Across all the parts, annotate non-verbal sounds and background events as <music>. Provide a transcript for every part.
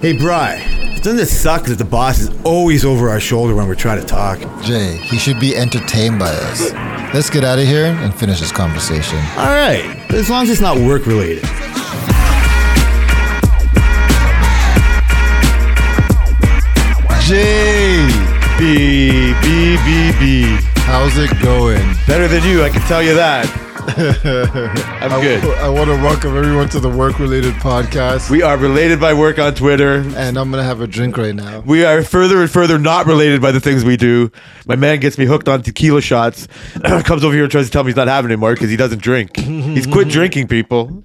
Hey, Bry, doesn't it suck that the boss is always over our shoulder when we're trying to talk? Jay, he should be entertained by us. Let's get out of here and finish this conversation. All right, as long as it's not work related. Jay, B B B B. how's it going? Better than you, I can tell you that. <laughs> I'm I, good. I want to welcome everyone to the work related podcast. We are related by work on Twitter. and I'm going to have a drink right now. We are further and further not related by the things we do. My man gets me hooked on tequila shots. <clears throat> Comes over here and tries to tell me he's not having anymore because he doesn't drink. <laughs> He's quit drinking, people.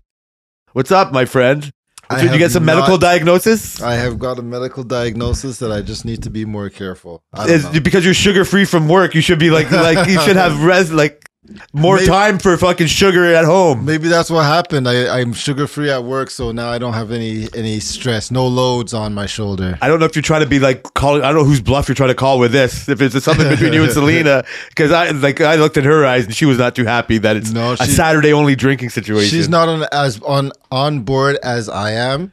What's up, my friend? Did you get some not- medical diagnosis? I have got a medical diagnosis that I just need to be more careful. Is- because you're sugar free from work, you should be like like you should have <laughs> res like more Maybe- time for fucking sugar at home. Maybe that's what happened. I, I'm sugar free at work, so now I don't have any any stress, no loads on my shoulder. I don't know if you're trying to be like calling. I don't know whose bluff you're trying to call with this. If it's something between you and <laughs> Selena, because I like I looked in her eyes and she was not too happy that it's No, a Saturday only drinking situation. She's not on as on on board as I am,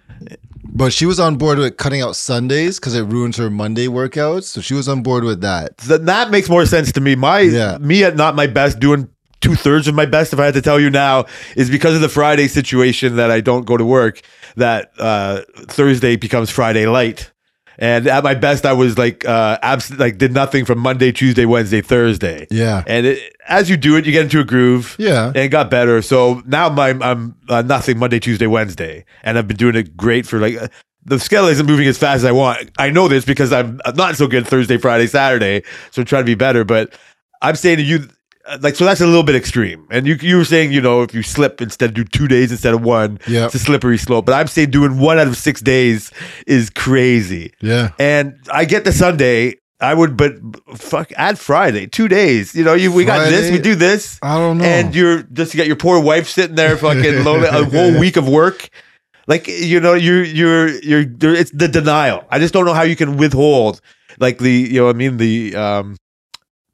but she was on board with cutting out Sundays because it ruins her Monday workouts. So she was on board with that. Th- that makes more sense to me. My Yeah. me at not my best, doing two thirds of my best. If I had to tell you now, is because of the Friday situation that I don't go to work. That uh, Thursday becomes Friday light. And at my best, I was like, uh, abs- like did nothing from Monday, Tuesday, Wednesday, Thursday. Yeah. And it, as you do it, you get into a groove. Yeah. And it got better. So now my, I'm uh, nothing Monday, Tuesday, Wednesday. And I've been doing it great for like, uh, the scale isn't moving as fast as I want. I know this because I'm not so good Thursday, Friday, Saturday. So I'm trying to be better. But I'm saying to you, like, so that's a little bit extreme. And you, you were saying, you know, if you slip instead, of do two days instead of one, Yeah. it's a slippery slope. But I'm saying doing one out of six days is crazy. Yeah. And I get the Sunday. I would, but fuck, add Friday, two days. You know, you we got this, we do this, I don't know. and you're just you got your poor wife sitting there, fucking <laughs> lonely, a whole week of work. Like you know, you're you're you're. It's the denial. I just don't know how you can withhold, like the you know, I mean the um,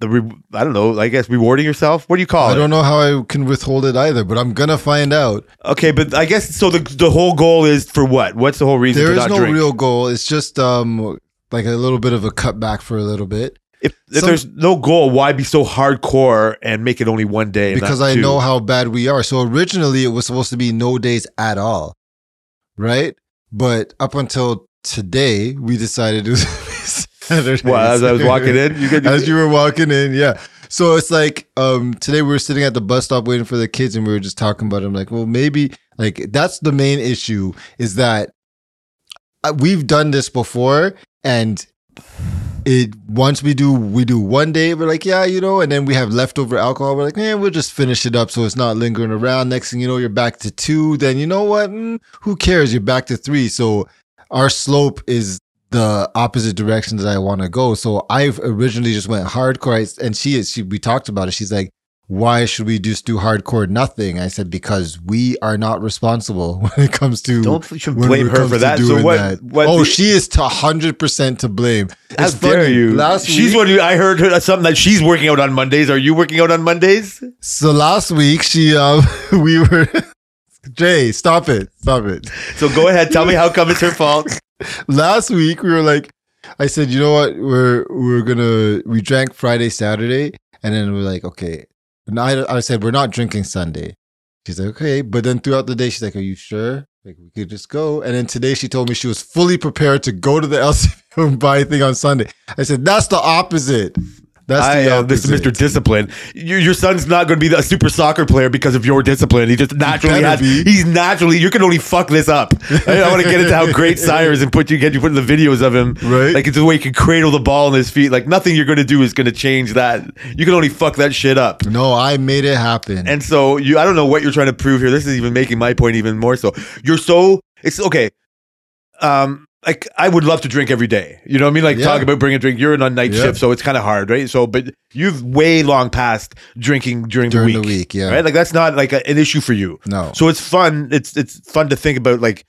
the re- I don't know. I guess rewarding yourself. What do you call I it? I don't know how I can withhold it either, but I'm gonna find out. Okay, but I guess so. The the whole goal is for what? What's the whole reason There is no drink? real goal. It's just um like a little bit of a cutback for a little bit if if Some- there's no goal, why be so hardcore and make it only one day? because I know how bad we are. So originally it was supposed to be no days at all, right? But up until today, we decided it was. <laughs> <laughs> Well, as I was walking in, you could <laughs> as you were walking in, yeah. So it's like um today we were sitting at the bus stop waiting for the kids and we were just talking about it. I'm like, well, maybe like that's the main issue is that uh, we've done this before and it once we do we do one day we're like yeah you know and then we have leftover alcohol we're like man we'll just finish it up so it's not lingering around next thing you know you're back to two then you know what Mm, who cares you're back to three so our slope is the opposite direction that I want to go. So I've originally just went hardcore, and she is. She we talked about it. She's like, "Why should we just do hardcore nothing?" I said, "Because we are not responsible <laughs> when it comes to." Don't you blame her for that. So what? that. what oh, the- she is to hundred percent to blame. How It's dare funny, you? Last she's week, who- I heard her, something that she's working out on Mondays. Are you working out on Mondays? so last week she um <laughs> we were. Jay, stop it! Stop it! So go ahead. Tell me how come it's her fault. <laughs> last week we were like i said you know what we're we're gonna we drank friday saturday and then we're like okay and I, I said we're not drinking sunday she's like okay but then throughout the day she's like are you sure like we could just go and then today she told me she was fully prepared to go to the <laughs> LCBO and buy a thing on sunday i said that's the opposite that's I, the this is opposite. Mr. Discipline. Your, your son's not going to be a super soccer player because of your discipline. He just naturally has. be. He's naturally. You can only fuck this up. I, want to get into how great <laughs> Sire is and put you get you put in the videos of him. Right. Like it's the way he can cradle the ball in his feet. Like nothing you're going to do is going to change that. You can only fuck that shit up. no i made it happen And so you, I don't know what you're trying to prove here. This is even making my point even more so. You're so it's okay. Um, like I would love to drink every day. You know what I mean? Like Yeah. talk about bring a drink. You're on night Yeah. shift, so it's kind of hard, right? So, but you've way long past drinking during, during the the week, week yeah right? Like that's not like a, an issue for you. no So it's fun. It's it's fun to think about like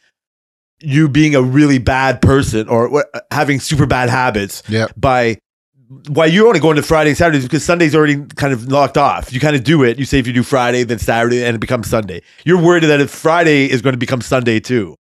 you being a really bad person or what- uh, having super bad habits yeah by why you're only going to Friday and Saturdays because Sunday's already kind of locked off. You kind of do it. You say if you do Friday, then Saturday, and it becomes Sunday. You're worried that if Friday is going to become Sunday too.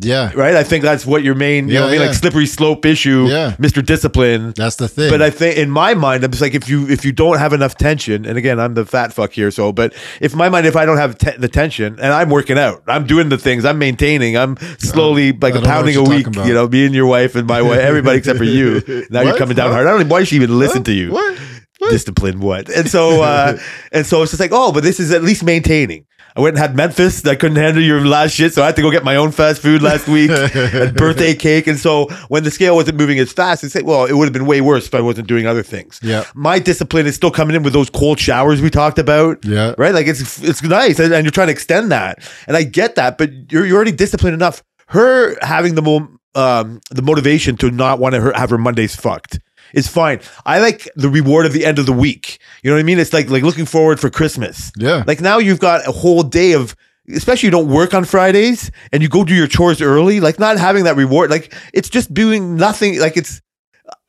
Yeah. right? I think that's what your main, you know, Yeah, what I mean, yeah. like slippery slope issue, Yeah. Mr. Discipline. That's the thing. But I think in my mind, I'm just like if you if you don't have enough tension, and again, I'm the fat fuck here. So, but if my mind, if I don't have te- the tension, and I'm working out, I'm doing the things, I'm maintaining, I'm slowly like I a pounding a week. You know, me and your wife and my wife, everybody except for you. <laughs> Now you're coming down Huh? hard. I don't know why she even listen to you. What? What? Discipline what? And so, uh, <laughs> and so it's just like, oh, but this is at least maintaining. I went and had Memphis. I couldn't handle your last shit, so I had to go get my own fast food last week <laughs> and birthday cake. And so when the scale wasn't moving as fast, it's like, well, it would have been way worse if I wasn't doing other things. Yeah. My discipline is still coming in with those cold showers we talked about. Yeah. Right? Like it's it's nice and, and you're trying to extend that. And I get that, but you're you're already disciplined enough. Her having the mo- um the motivation to not want to have her Mondays fucked is fine. I like the reward of the end of the week. You know what I mean? It's like like looking forward for Christmas. Yeah. Like now you've got a whole day of especially you don't work on Fridays and you go do your chores early, like not having that reward, like it's just doing nothing. Like it's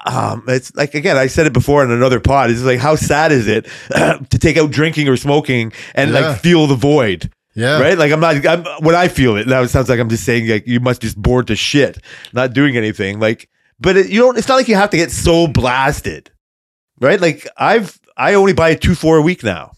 um it's like again, I said it before in another pod. It's like how sad is it <clears throat> to take out drinking or smoking and Yeah. like feel the void. yeah. Right? Like I'm not I'm when I feel it, now it sounds like I'm just saying like you must just bored to shit, not doing anything. Like but it, you don't it's not like you have to get so blasted. Right? Like I've I only buy two four a week now.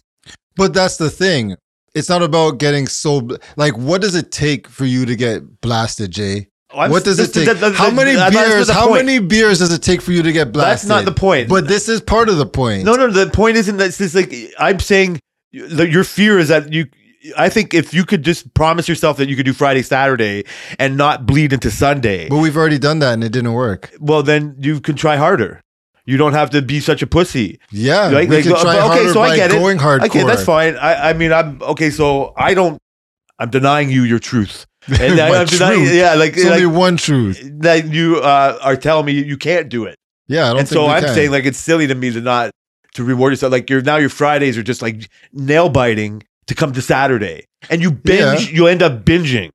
But that's the thing. It's not about getting so like. What does it take for you to get blasted, Jay? Oh, I'm- what does this- it take? that- that- how many that- beers? How point. many beers does it take for you to get blasted? That's not the point. But this is part of the point. No, no, the point isn't that it's just like I'm saying your fear is that you I think if you could just promise yourself that you could do Friday, Saturday and not bleed into Sunday, But we've already done that and it didn't work. well then you can try harder. You don't have to be such a pussy. Yeah, Like- we like, can try okay, harder so I get it. going hardcore. Okay, that's fine. I, I mean I'm okay, so I don't I'm denying you your truth. <laughs> And I, I'm denying truth. yeah, like, It's only one truth. that you uh, are telling me you can't do it. Yeah, I don't and think so I'm can. saying like it's silly to me to not to reward yourself. Like your now your Fridays are just like nail biting to come to Saturday, and you binge. You end up binging.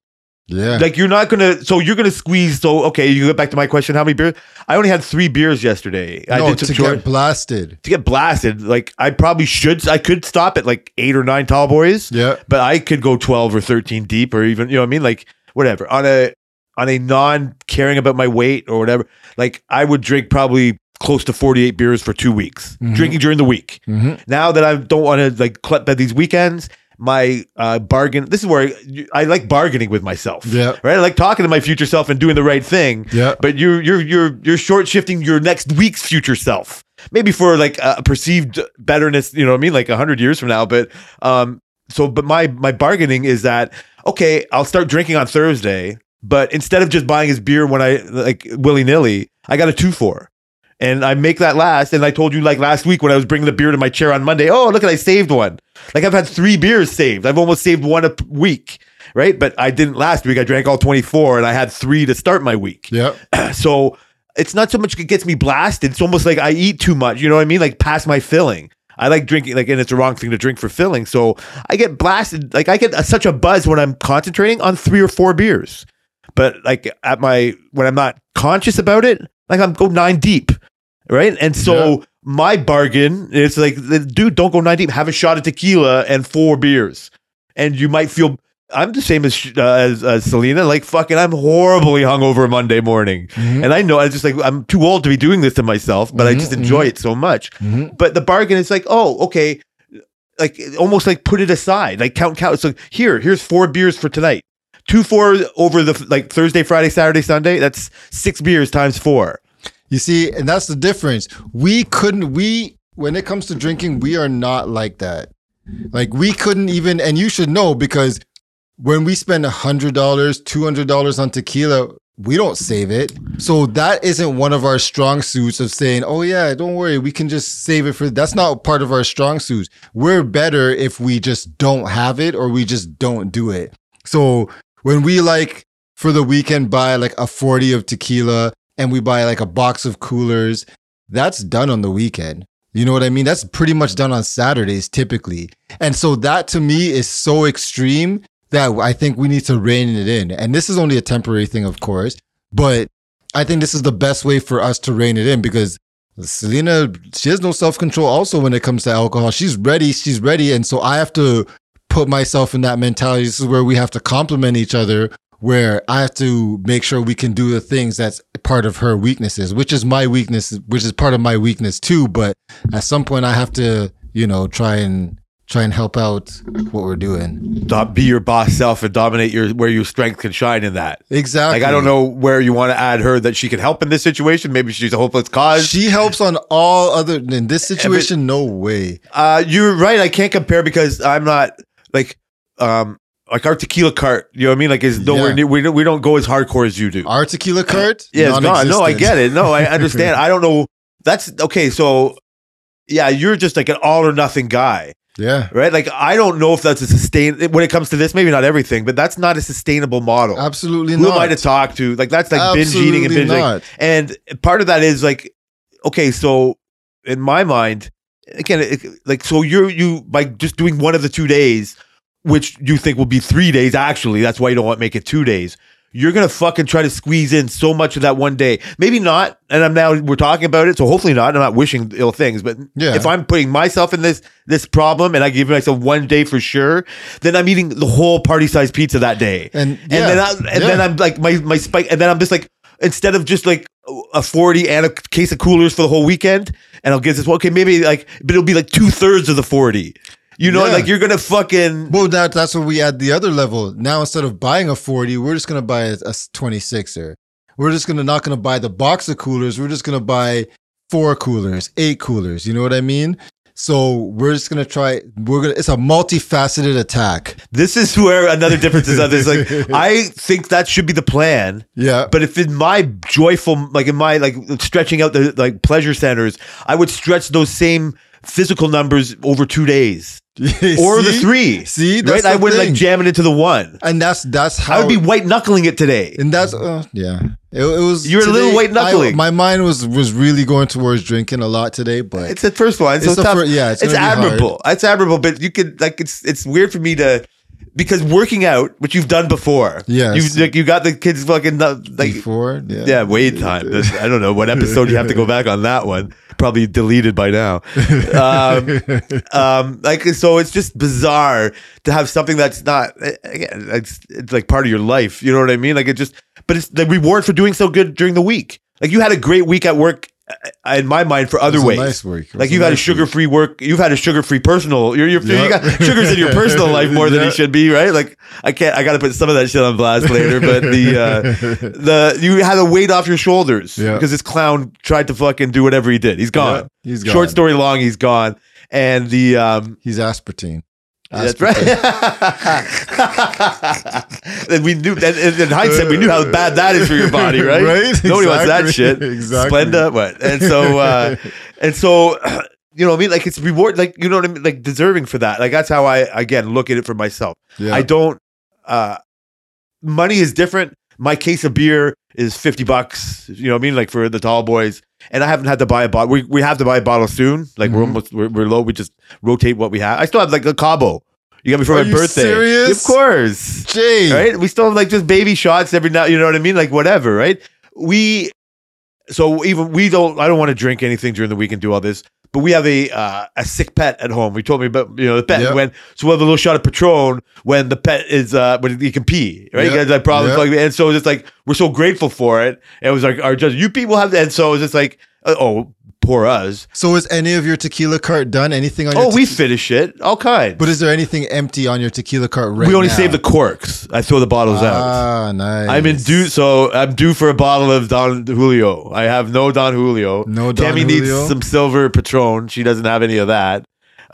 yeah, Like you're not gonna. So you're gonna squeeze. So okay, you get back to my question. How many beers? I only had three beers yesterday. I no, did to get blasted. to get blasted. Like I probably should. I could stop at like eight or nine tall boys Yeah, but I could go 12 or 13 deep or even, you know what I mean? Like whatever. On a on a non caring about my weight or whatever, like I would drink probably close to 48 beers for 2 weeks. Mhm. Drinking during the week. Mhm. Now that I don't want to like at these weekends, my uh bargain this is where I, I like bargaining with myself. Yeah. Right? I like talking to my future self and doing the right thing. yeah, But you're you're you're you're short shifting your next week's future self. Maybe for like a perceived betterness, you know what I mean, like a hundred years from now. But um, so but my my bargaining is that okay, I'll start drinking on Thursday, but instead of just buying his beer when I like willy nilly, I got a two four. And I make that last. And I told you like last week when I was bringing the beer to my chair on Monday, oh, look at I saved one. Like I've had three beers saved. I've almost saved one a week, right? But I didn't last week. I drank all 24 and I had three to start my week yeah. <clears throat> so it's not so much it gets me blasted. It's almost like I eat too much. You know what I mean? Like past my filling. I like drinking, like, and it's the wrong thing to drink for filling. So I get blasted. Like I get a, such a buzz when I'm concentrating on three or four beers. But like at my when I'm not conscious about it, like I'm go nine deep, right? And so my bargain is like, dude, don't go nine deep. Have a shot of tequila and four beers, and you might feel. I'm the same as uh, as, as Selena. Like fucking, I'm horribly hungover Monday morning, Mhm. and I know I just like I'm too old to be doing this to myself, but I Mhm, just enjoy it so much. Mhm. But the bargain is like, oh, okay, like almost like put it aside, like count, count. So here, here's four beers for tonight. Two four over the like Thursday, Friday, Saturday, Sunday. That's six beers times four. You see, and that's the difference. We couldn't, we, when it comes to drinking, we are not like that. Like, we couldn't even, and you should know because when we spend $100, $200 on tequila, we don't save it. So that isn't one of our strong suits of saying, oh, yeah, don't worry, we can just save it for, that's not part of our strong suits. We're better if we just don't have it or we just don't do it. So when we like, for the weekend, buy like a 40 of tequila, and we buy like a box of coolers, that's done on the weekend. You know what I mean? That's pretty much done on Saturdays typically. And so that to me is so extreme that I think we need to rein it in. And this is only a temporary thing, of course, but I think this is the best way for us to rein it in because Selena, she has no self control also when it comes to alcohol. She's ready, she's ready. And so I have to put myself in that mentality. This is where we have to complement each other where I have to make sure we can do the things that's part of her weaknesses, which is my weakness, which is part of my weakness too. But at some point, I have to, you know, try and try and help out what we're doing. Be your boss self and dominate your where your strength can shine in that. Exactly. Like I don't know where you want to add her that she can help in this situation. Maybe she's a hopeless cause. She helps on all other in this situation. No way. Uh, you're right. I can't compare because I'm not like um like our tequila cart. You know what I mean? Like is nowhere Yeah. near. We don't we don't go as hardcore as you do. Our tequila cart. yeah, it's gone. No, I get it. No, I <laughs> understand. I don't know. That's okay. So yeah, you're just like an all or nothing guy, Yeah, right? Like I don't know if that's a sustain when it comes to this. Maybe not everything, but that's not a sustainable model. absolutely not. Who not. am I to talk to? Like that's like binge eating and Absolutely binge not. And part of that is like, okay, so in my mind, again, it, like, so you're you by just doing one of the two days, which you think will be three days. Actually, that's why you don't want to make it two days. You're gonna fucking try to squeeze in so much of that one day. Maybe not. And I'm now we're talking about it, so hopefully not. I'm not wishing ill things, but Yeah. if I'm putting myself in this this problem and I give myself one day for sure, then I'm eating the whole party size pizza that day And and then I, and yeah. then I'm like my my spike, and then I'm just like instead of just like a forty and a case of coolers for the whole weekend, and I'll get this. Well, okay, maybe like, but it'll be like two thirds of the forty. You know, Yeah. like you're gonna fucking Well, that that's what we add the other level. Now instead of buying a 40, we're just gonna buy a, a 26er. We're just gonna not gonna buy the box of coolers. We're just gonna buy four coolers, eight coolers. You know what I mean? So we're just gonna try. We're gonna. It's a multifaceted attack. this is where another difference is. Of this, like <laughs> I think that should be the plan. Yeah. But if in my joyful, like in my like stretching out the like pleasure centers, I would stretch those same physical numbers over two days <laughs> or the three. See? right? I wouldn't thing. like jam it into the one. and that's that's how I would be white knuckling it today. And that's uh, yeah. It, it was. You were a little white knuckling. I- My mind was was really going towards drinking a lot today, but It's the first one. So It's the tough. fir- yeah, it's it's, gonna hard. admirable. It's admirable, but you could like it's it's weird for me to because working out, which you've done before. yeah, you like you got the kids fucking like before, yeah, yeah, wait time. <laughs> I don't know what episode you have to go back on that one. Probably deleted by now. <laughs> Um, um, like so, it's just bizarre to have something that's not again. It's, it's like part of your life. You know what I mean? Like it just, but it's the reward for doing so good during the week. Like you had a great week at work. In my mind, for other ways, nice. Like you've had a sugar-free work. You've had a sugar free personal. You're, you're, Yeah. you got sugars in your <laughs> personal life more than Yeah. he should be, right? Like I can't. I got to put some of that shit on blast later. But the uh, <laughs> the you had a weight off your shoulders Yeah. because this clown tried to fucking do whatever he did. He's gone. He's gone. Short story long, he's gone. And the um, He's aspartame. That's right. <laughs> and we knew that in hindsight, we knew how bad that is for your body, <laughs> right? Right? Nobody wants that shit. Exactly. Splenda, what? And so, uh, <laughs> and so, you know what I mean? Like it's reward, like you know what I mean? Like deserving for that. Like that's how I again look at it for myself. Yeah. I don't. uh Money is different. My case of beer is fifty bucks. You know what I mean? Like for the tall boys, and I haven't had to buy a bottle. We we have to buy a bottle soon. Like we're Mhm. almost we're, we're low. We just rotate what we have. I still have like a Cabo. You got me for Are my you birthday. serious? Of course. Jay. Right? We still have like just baby shots every now. You know what I mean? Like whatever. Right? We. So even we don't. I don't want to drink anything during the week and do all this. But we have a uh, a sick pet at home. We told me about you know the pet Yep. when so we have a little shot of Patron when the pet is uh when he can pee right. Yep. guys have problems Yep. like and so it's like we're so grateful for it. And it was like our judge, you people have that. And so it's just like oh poor us. So is any of your tequila cart done? Anything on your Oh, we finish it all kinds. But is there anything empty on your tequila cart right we only now? save the corks. I throw the bottles out. Ah, nice. I'm in due, so I'm due for a bottle of Don Julio. I have no Don Julio. No Don Tammy Julio? needs some silver Patron. She doesn't have any of that.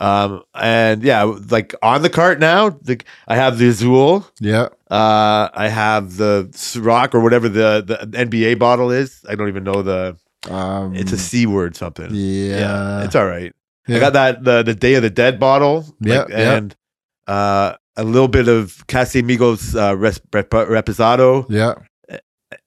Um, and yeah, like on the cart now, the, I have the Azul. Yeah. Uh, I have the Ciroc or whatever the, the NBA bottle is. I don't even know the. Um, It's a C word something. yeah. yeah it's all right. I got that the the Day of the Dead bottle. Yeah, like, yeah. and uh, a little bit of Casamigos uh, res, rep, reposado. yeah.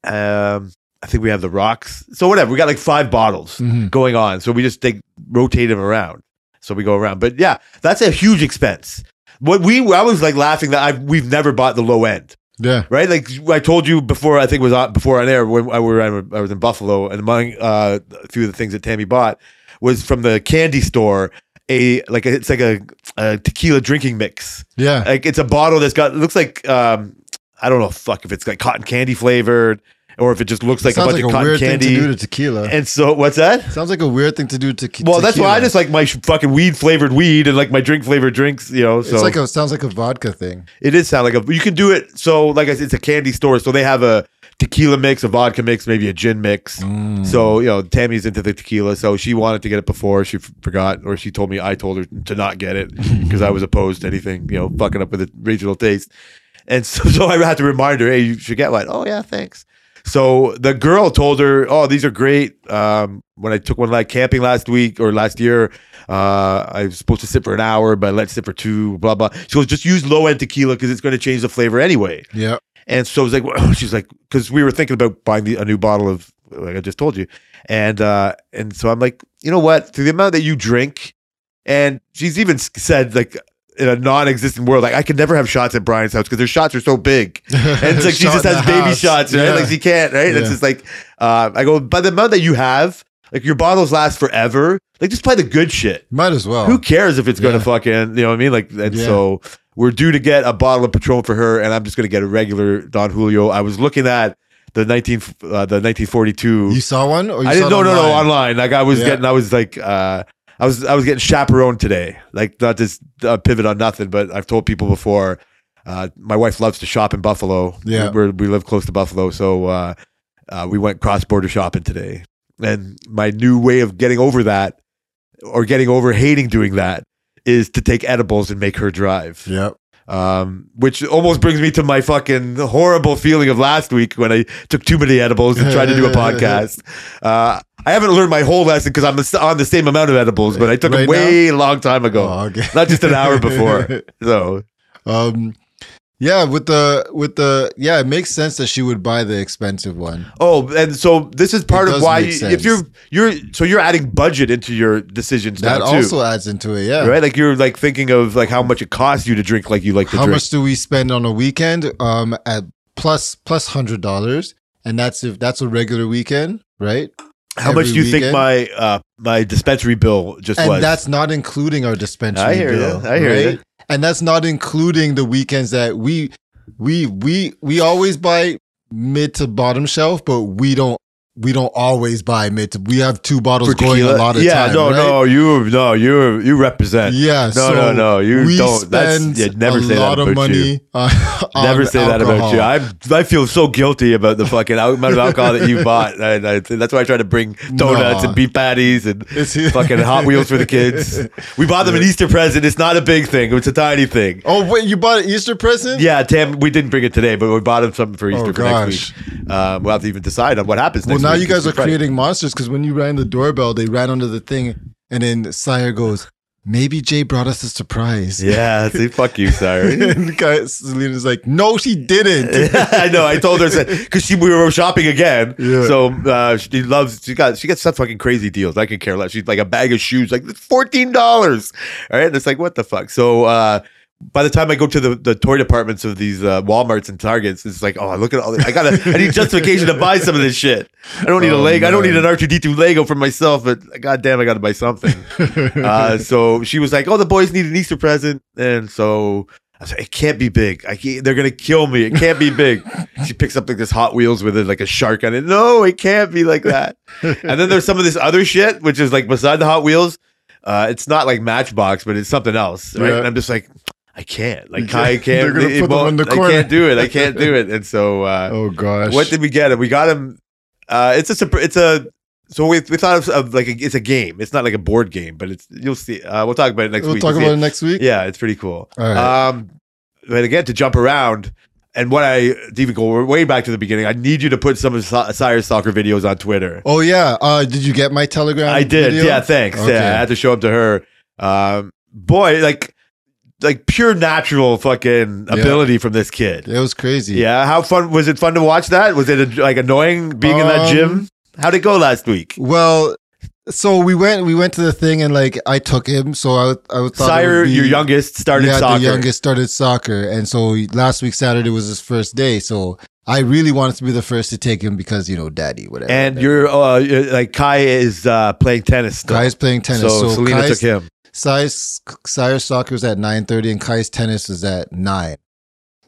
Um, I think we have the rocks. So whatever, we got like five bottles Mhm. going on. So we just take rotate them around. So we go around. But yeah, that's a huge expense. What we I was like laughing that I we've never bought the low end. Yeah. Right, like I told you before. I think it was on, before on air when I were I was in Buffalo, and among uh, a few of the things that Tammy bought was from the candy store. A like a, it's like a, a tequila drinking mix. Yeah. Like it's a bottle that's got it looks like um I don't know, fuck if it's like cotton candy flavored or if it just looks like a bunch like of a cotton weird candy. thing to do to tequila. and so what's that? Sounds like a weird thing to do to te- Well, that's why I just like my fucking weed flavored weed and like my drink flavored drinks, you know. So It's like a sounds like a vodka thing. it did sound like a. You can do it. So like I said, it's a candy store, so they have a tequila mix, a vodka mix, maybe a gin mix. Mm. So you know, Tammy's into the tequila, so she wanted to get it before she f- forgot, or she told me I told her to not get it <laughs> because I was opposed to anything, you know, fucking up with the regional taste. And so, <laughs> so I had to remind her, hey, you should get one. Oh yeah, thanks. So the girl told her, "Oh, these are great." Um, when I took one like camping last week or last year, uh, I was supposed to sit for an hour, but let's sit for two. Blah blah. She goes, "Just use low end tequila because it's going to change the flavor anyway." Yeah. And so I was like, well, <laughs> she's like, because we were thinking about buying the, a new bottle of, like I just told you, and uh, and so I'm like, you know what? To the amount that you drink, and she's even said like in a non-existent world, like I could never have shots at Brian's house because their shots are so big, <laughs> and it's like she just has baby house. shots, right? Yeah. Like she can't, right? It's just like, uh, I go by the amount that you have, like your bottles last forever. Like just buy the good shit. Might as well. Who cares if it's going to Yeah. fucking, you know what I mean? Like, and Yeah. so we're due to get a bottle of Patron for her, and I'm just going to get a regular Don Julio. I was looking at the 19, uh, the 1942. You saw one? Or you I saw didn't, no, no, no, online? Like I was Yeah. getting, I was like, uh, I was, I was getting chaperoned today. Like not just uh, pivot on nothing, but I've told people before. Uh, my wife loves to shop in Buffalo. Yeah. we we live close to Buffalo, so uh, uh, we went cross border shopping today. And my new way of getting over that, or getting over hating doing that, is to take edibles and make her drive. Yep. Um, which almost brings me to my fucking horrible feeling of last week when I took too many edibles and tried to do a <laughs> podcast. Uh, I haven't learned my whole lesson because I'm on the same amount of edibles, but I took Right them way long time ago, Oh, okay. not just an hour <laughs> before. So Um, yeah, with the with the yeah, it makes sense that she would buy the expensive one. Oh, and so this is part of why you, if you're you're so you're adding budget into your decisions That now too, also adds into it. Yeah. right? Like you're like thinking of like how much it costs you to drink like you like to How drink. much do we spend on a weekend? Um, at plus plus hundred dollars, and that's if that's a regular weekend, right? how much do you think my uh my dispensary bill just And was? that's not including our dispensary I hear bill. you. I hear you. And that's not including the weekends that we we we we always buy mid to bottom shelf, but we don't we don't always buy mid. We have two bottles For going tequila? a lot of yeah, time. no, right? no, you, no, you, you represent. Yeah, No, so no, no, you we don't. That's yeah, never a say lot that of about money you. <laughs> Never say that about you. I I feel so guilty about the fucking amount of alcohol that you bought. I, I, that's why I try to bring donuts No. and beef patties and <laughs> fucking Hot Wheels for the kids. We bought them an Easter present. It's not a big thing. It's a tiny thing. Oh wait, you bought an Easter present? Yeah, Tam, we didn't bring it today, but we bought him something for Easter Oh, for next week. Um, we'll have to even decide on what happens Well, next now you guys are Friday. creating monsters because when you rang the doorbell, they ran under the thing, and then Sire goes, "Maybe Jay brought us a surprise." Yeah, see, <laughs> fuck you, sorry. and the guy, Selena's like, "No, she didn't." <laughs> I know. I told her because she we were shopping again. Yeah. So uh, she loves. She got she gets such fucking crazy deals. I can care less. She's like a bag of shoes, like fourteen dollars. All right, and it's like what the fuck. So uh, by the time I go to the, the toy departments of these uh, WalMarts and Targets, it's like oh look at all. This. I got to I need justification to buy some of this shit. I don't need a Oh, Lego. I don't need an R two D two Lego for myself, but goddamn, I got to buy something. <laughs> uh, so she was like, "Oh, the boys need an Easter present," and so I was like, "It can't be big. I can't, they're gonna kill me. It can't be big." <laughs> she picks up like this Hot Wheels with it, like a shark on it. No, it can't be like that. and then there's some of this other shit, which is like beside the Hot Wheels. Uh, it's not like Matchbox, but it's something else, right? Yeah. And I'm just like, I can't. Like. I can't. Gonna it put them in the I can't do it. I can't do it. And so. Uh, <laughs> oh gosh, what did we get him? We got him. Uh, it's a it's a so we we thought of, of like a, it's a game. It's not like a board game, but it's you'll see. Uh, we'll talk about it next we'll week. talk You'll see about it it. next week. Yeah, it's pretty cool. All right. Um, but again, to jump around and what I to even go way back to the beginning, I need you to put some of Sire's soccer videos on Twitter. Oh yeah. Uh, did you get my Telegram? I did. video? Yeah, thanks. Okay. Yeah, I had to show them to her. Um, boy, like like pure natural fucking Yeah. ability from this kid. It was crazy. Yeah, how fun was it? Fun to watch that? Was it like annoying being in that Um, gym? How'd it go last week? Well, so we went we went to the thing and like I took him. So I I thought Sire, be- your youngest, started yeah, soccer. the youngest started soccer, and so last week Saturday was his first day. So I really wanted to be the first to take him because you know, daddy, whatever. and whatever. you're uh, like Kai is uh, playing tennis. Still. is playing tennis. So, So, Selena Kai's, took him. Sire's soccer is at nine thirty, and Kai's tennis is at nine.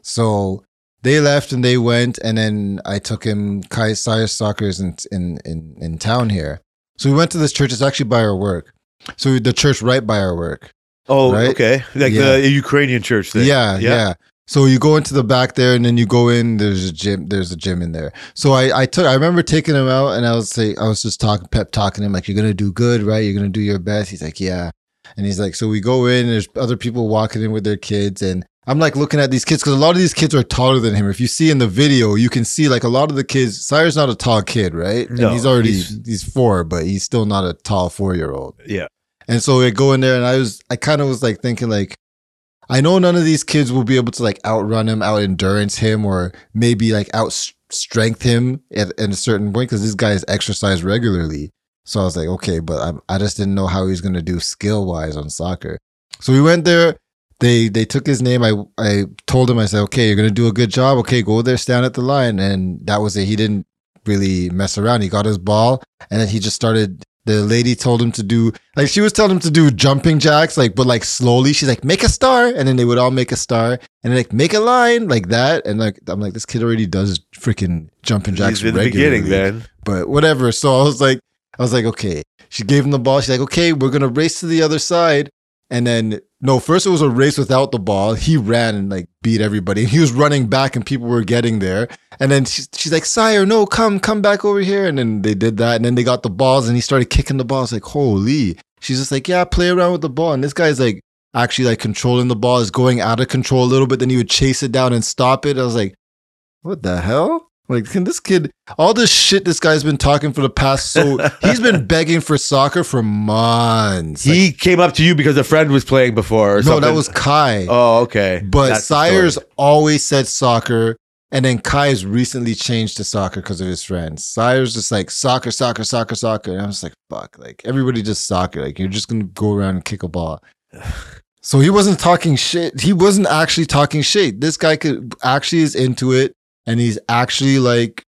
So they left and they went, and then I took him. Kai Soccer is in, in in in town here, so we went to this church. It's actually by our work. So the church right by our work. Oh, Right? okay. Like Yeah. the Ukrainian church thing. Yeah, yeah, So you go into the back there, and then you go in. There's a gym. There's a gym in there. So I, I took. I remember taking him out, and I was say, I was just talking, pep talking to him, like, "You're gonna do good, right? You're gonna do your best." He's like, "Yeah," and he's like, "So we go in. There's other people walking in with their kids, and I'm like looking at these kids because a lot of these kids are taller than him. If you see in the video, you can see like a lot of the kids. Sire's not a tall kid, right? No, and he's already he's- he's, four, but he's still not a tall four year old. Yeah. And so I go in there and I was, I kind of was like thinking like, I know none of these kids will be able to like outrun him, out endurance him, or maybe like out strength him at, at a certain point because this guy is exercise regularly. So I was like, okay, but I, I just didn't know how he was going to do skill wise on soccer. So we went there. They they took his name. I I told him I said, okay, you're gonna do a good job. Okay, go there, stand at the line, and that was it. He didn't really mess around. He got his ball, and then he just started. The lady told him to do like she was telling him to do jumping jacks, like but like slowly. She's like, make a star, and then they would all make a star, and then like make a line like that. And like I'm like, this kid already does freaking jumping jacks He's in the beginning, man. but whatever. So I was like, I was like, okay. She gave him the ball. She's like, okay, we're gonna race to the other side. And then no, first it was a race without the ball. He ran and like beat everybody. He was running back and people were getting there. And then she's, she's like, sire, no, come, come back over here. And then they did that. And then they got the balls and he started kicking the balls. Like, holy. She's just like, yeah, play around with the ball. And this guy's like actually like controlling the ball, is going out of control a little bit. Then he would chase it down and stop it. I was like, what the hell? Like, can this kid, all this shit this guy's been talking for the past, so <laughs> he's been begging for soccer for months. He came up to you because a friend was playing before or no, something. that was Kai. Oh, okay. but That's. Sire's always said soccer, and then Kai has recently changed to soccer because of his friends. Sire's just like soccer, soccer, soccer, soccer. And I'm just like, fuck, like everybody just soccer. Like you're just gonna go around and kick a ball. <sighs> So he wasn't talking shit. He wasn't actually talking shit. This guy could actually is into it, and he's actually like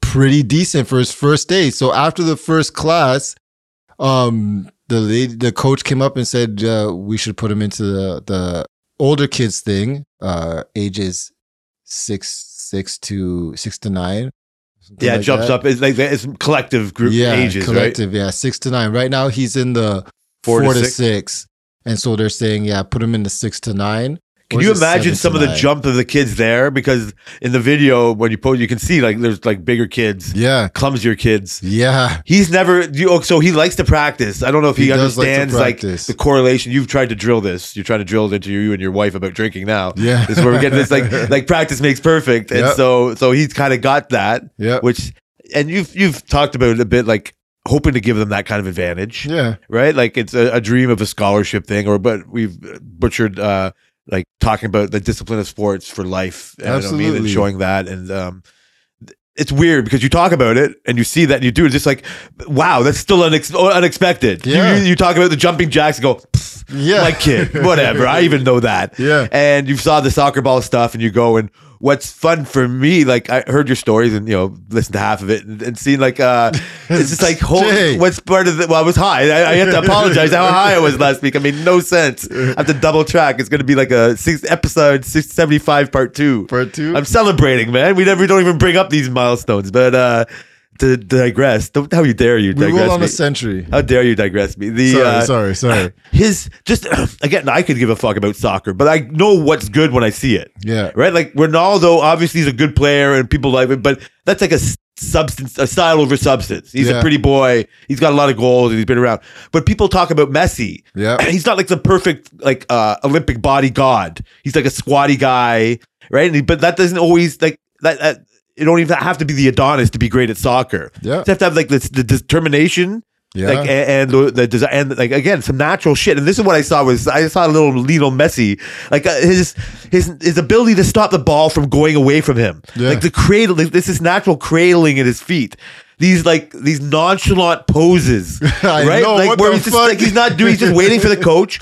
pretty decent for his first day. So after the first class, um, the lady, the coach came up and said uh, we should put him into the the older kids thing, uh, ages six six to six to nine. Yeah, it like jumps that. up. It's like it's collective group yeah, ages, right? collective, yeah, six to nine. Right now he's in the Four four, to to, six. six. and so they're saying yeah, put him in the six to nine. Can you imagine some of the jump of the kids there? Because in the video, when you post, you can see like there's like bigger kids, Yeah, clumsier kids. yeah, He's never, you, oh, so he likes to practice. I don't know if he, He like understands like, practice. the correlation. You've tried to drill this. You're trying to drill it into you and your wife about drinking now. yeah. This is where we're getting this like <laughs> like practice makes perfect, and Yep. so so he's kind of got that, yeah, which and you've you've talked about it a bit, like hoping to give them that kind of advantage, yeah, right? Like it's a, a dream of a scholarship thing, or but we've butchered uh like talking about the discipline of sports for life, I mean, and showing that, and um. It's weird because you talk about it and you see that and you do it just like, wow, that's still unex- unexpected. You- Yeah. You, you talk about the jumping jacks and go, "Pfft, yeah. my kid, <laughs> whatever. I even know that. Yeah, and you saw the soccer ball stuff and you go and what's fun for me like i heard your stories and you know listened to half of it and, and seen like uh <laughs> it's just like whole, what's part of the well i was high. I, I had to apologize how high i was last week. I made no sense. I have to double track. It's going to be like a six episode 675 part two. Part two. i'm celebrating man. We never don't even bring up these milestones but uh to digress. Don't how you dare you we digress will on me. a century. how dare you digress me. The sorry, uh, sorry, sorry. <laughs> his just <clears throat> again i could give a fuck about soccer but i know what's good when i see it. Yeah, right? Like ronaldo obviously is a good player and people like it but that's like a substance a style over substance. He's Yeah. a pretty boy. He's got a lot of goals and he's been around. But people talk about messi. Yeah, <clears throat> he's not like the perfect like uh olympic body god he's like a squatty guy right? And he- but that doesn't always like that, that you don't even have to be the adonis to be great at soccer. Yeah, you have to have like this the determination yeah. like a- and the, the design and like again some natural shit. And this is what i saw was i saw a little Lionel Messi like uh, his his his ability to stop the ball from going away from him. Yeah. like the cradle like, this is natural cradling at his feet. These like these nonchalant poses <laughs> right? know, like what where he's just like he's not doing he's just waiting for the coach.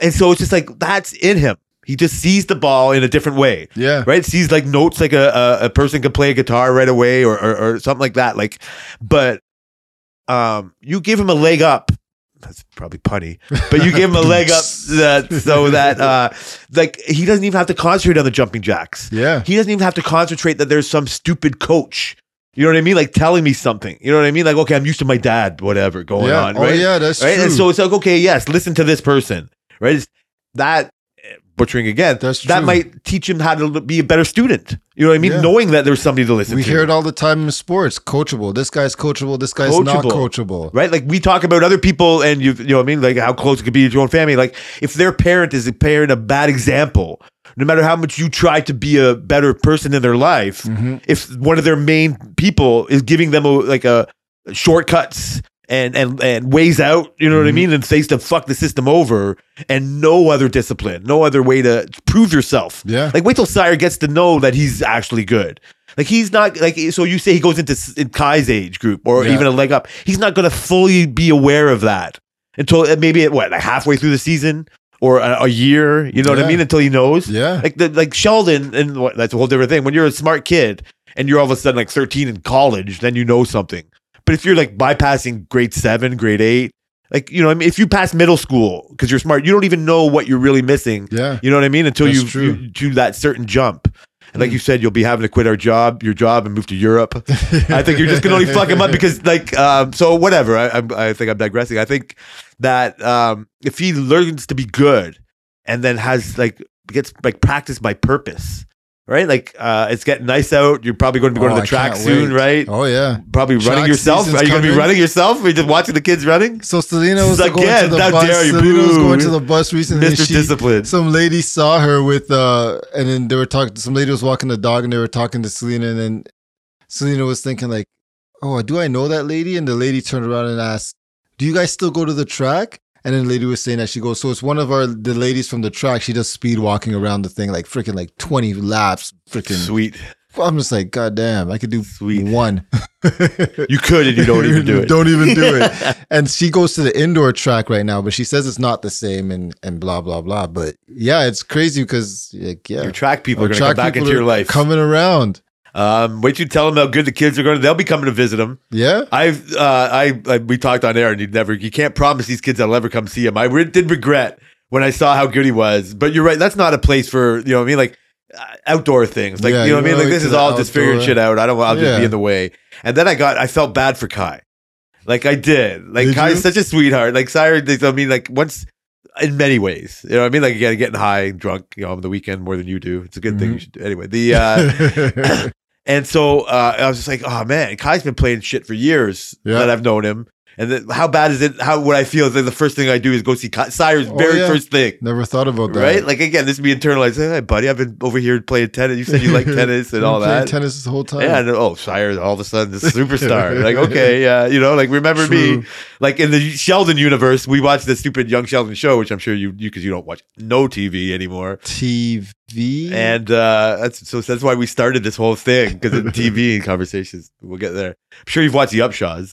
And so it's just like that's in him he just sees the ball in a different way yeah, right? Sees like notes like a, a, a person can play a guitar right away or, or or something like that. Like, but um, you give him a leg up that's probably punny, but you give him a <laughs> leg up that, so that uh, like he doesn't even have to concentrate on the jumping jacks. Yeah. He doesn't even have to concentrate that there's some stupid coach. You know what I mean? Like telling me something. You know what I mean? Like, okay, I'm used to my dad, whatever going yeah. on. Oh right? yeah, that's right? true. And so it's like, okay, yes, listen to this person, right? It's that butchering again. That's that true. might teach him how to be a better student. You know what I mean? Yeah. Knowing that there's somebody to listen we to. We hear it all the time in sports. Coachable. This guy's coachable. This guy's not Coachable. coachable. right? Like we talk about other people, and you, you know what I mean, like how close it could be to your own family. Like if their parent is a parent a bad example, no matter how much you try to be a better person in their life, Mhm. if one of their main people is giving them a, like a shortcuts and and and ways out, you know what I Mhm. mean, and things to fuck the system over, and no other discipline, no other way to prove yourself. Yeah. Like wait till Sire gets to know that he's actually good. Like he's not like so you say he goes into in Kai's age group or Yeah. even a leg up. He's not going to fully be aware of that until uh, maybe at what like halfway through the season or a, a year. You know what I mean? Until he knows. Yeah. Like the like Sheldon and what, that's a whole different thing. When you're a smart kid and you're all of a sudden like 13 in college, then you know something. But if you're like bypassing grade seven, grade eight, like you know, I mean, if you pass middle school because you're smart, you don't even know what you're really missing. Yeah. You know what I mean? Until you, you do that certain jump. And like Mm. you said, you'll be having to quit our job, your job, and move to Europe. <laughs> I think you're just gonna only fuck him up because, like, um, so whatever. I, I'm, I think I'm digressing. I think that um, if he learns to be good and then has like gets like practice by purpose, right? Like, uh, it's getting nice out. You're probably going to be going Oh, to the track soon, right? Oh yeah. Probably running yourself. Are you going to be running yourself? Are you just watching the kids running? So Selena was It's going again, to the how bus. dare you, Selena was going to the bus recently. Mr. she- Discipline. Some lady saw her with, uh, and then they were talking. Some lady was walking the dog, and they were talking to Selena, and then Selena was thinking like, "Oh, do I know that lady?" And the lady turned around and asked, "Do you guys still go to the track?" And then the lady was saying that she goes, "So it's one of our the ladies from the track. She does speed walking around the thing like freaking like twenty laps. Freaking, Sweet. I'm just like, God damn, I could do Sweet. one. You could and you don't even do <laughs> it. Don't even do it. <laughs> and she goes to the indoor track right now, but she says it's not the same and and blah blah blah. But yeah, it's crazy because like yeah, Your track people are going to come back into your life. coming around. Um, wait you tell them how good the kids are going. to They'll be coming to visit them. Yeah, I've uh, I, I we talked on air, and you never you can't promise these kids I'll ever come see him. I re- did regret when I saw how good he was, but you're right. That's not a place for you know what I mean, like uh, outdoor things. Like Yeah, you know what I mean. Like this is all just figuring shit out. I don't. I'll just Yeah. be in the way. And then I got I felt bad for Kai. Like I did. Like Did Kai's you? such a sweetheart. Like Sire. I mean, like once. In many ways, you know what I mean. Like again, getting high, and drunk, you know, on the weekend more than you do. It's a good thing. Mhm. You should do. Anyway, the uh, <laughs> <coughs> and so uh, I was just like, oh man, Kai's been playing shit for years Yeah. that I've known him. And then how bad is it? How would I feel? Is like the first thing I do is go see Kai, Sire's Oh, very yeah. first thing. Never thought about that. Right? Like again, this is me internalized. Hey, buddy, I've been over here playing tennis. You said you like <laughs> tennis and all that. Tennis the whole time. Yeah, and oh, Sire, all of a sudden, this superstar. <laughs> like, okay, yeah, you know, like remember me. Like in the Sheldon universe, we watched the stupid Young Sheldon show, which I'm sure you you because you don't watch no TV anymore. TV. And uh, that's so that's why we started this whole thing because of <laughs> TV and conversations. We'll get there. I'm sure you've watched the Upshaws,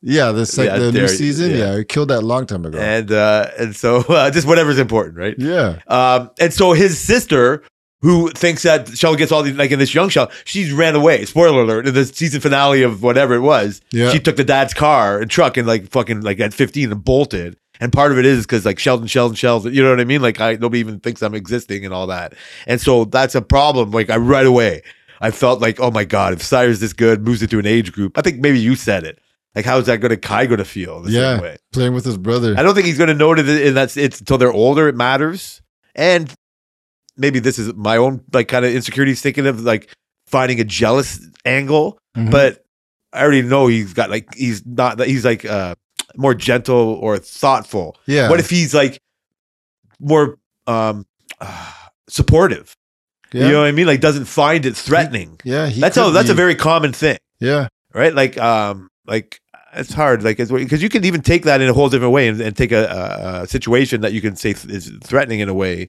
yeah, this like Yeah, the new season. yeah. Yeah. killed that a long time ago. and uh, and so <laughs> uh, just whatever's important, right? yeah, Um, and so his sister, who thinks that Sheldon gets all these like in this young Sheldon, she's ran away. Spoiler alert! In the season finale of whatever it was, Yeah. she took the dad's car and truck and like fucking like at 15 and bolted. And part of it is because like Sheldon, Sheldon, Sheldon, you know what I mean? Like I nobody even thinks I'm existing and all that. And so that's a problem. Like I right away, I felt like, oh my god, if Sire's this good, moves it to an age group. I think maybe you said it. Like how is that going to Kai going to feel? The yeah, same way? playing with his brother. I don't think he's going to know that in that's it's until they're older it matters. And maybe this is my own like kind of insecurities thinking of like finding a jealous angle, Mhm. but I already know he's got like he's not he's like uh more gentle or thoughtful. yeah, What if he's like more um uh, <sighs> supportive? yeah, You know what I mean? Like doesn't find it threatening. yeah, he That's a that's a very common thing yeah, right? Like, um, like it's hard, like, because you can even take that in a whole different way and, and take a, a, a situation that you can say th- is threatening in a way,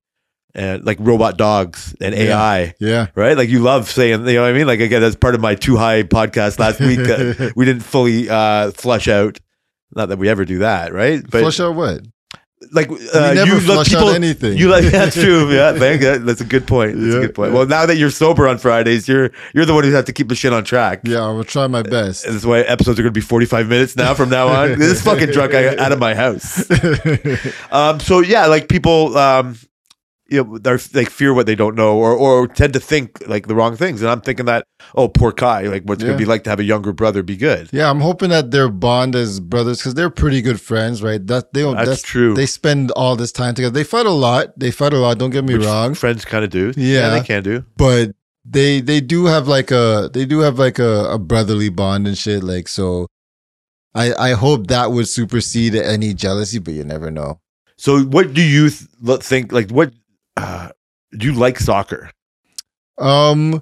and like robot dogs and Yeah. AI, yeah. right? Like you love saying, you know what I mean? Like again, that's part of my too high podcast last week. <laughs> We didn't fully uh, flush out. Not that we ever do that, right? But Flush out what? like uh, never you let flush people out anything. You like that's true. <laughs> Yeah, thank. That's a good point. That's Yeah. a good point. Well, now that you're sober on Fridays, you're you're the one who has to keep the shit on track. yeah, I will try my best. And that's why episodes are going to be 45 minutes now from now on. this is fucking drunk I, <laughs> out of my house. <laughs> Um, so yeah, like people, um, you know, they're like fear what they don't know, or or tend to think like the wrong things. And I'm thinking that, oh, poor Kai, like what's Yeah. gonna be like to have a younger brother be good. yeah, I'm hoping that their bond as brothers because they're pretty good friends, right? That they don't. That's, That's, true. They spend all this time together. They fight a lot. They fight a lot. Don't get me Which wrong, friends kind of do. Yeah. they can do. but they they do have like a they do have like a, a brotherly bond and shit. Like so, I I hope that would supersede any jealousy, but you never know. So, what do you th- think? Like, what uh, do you like soccer? Um,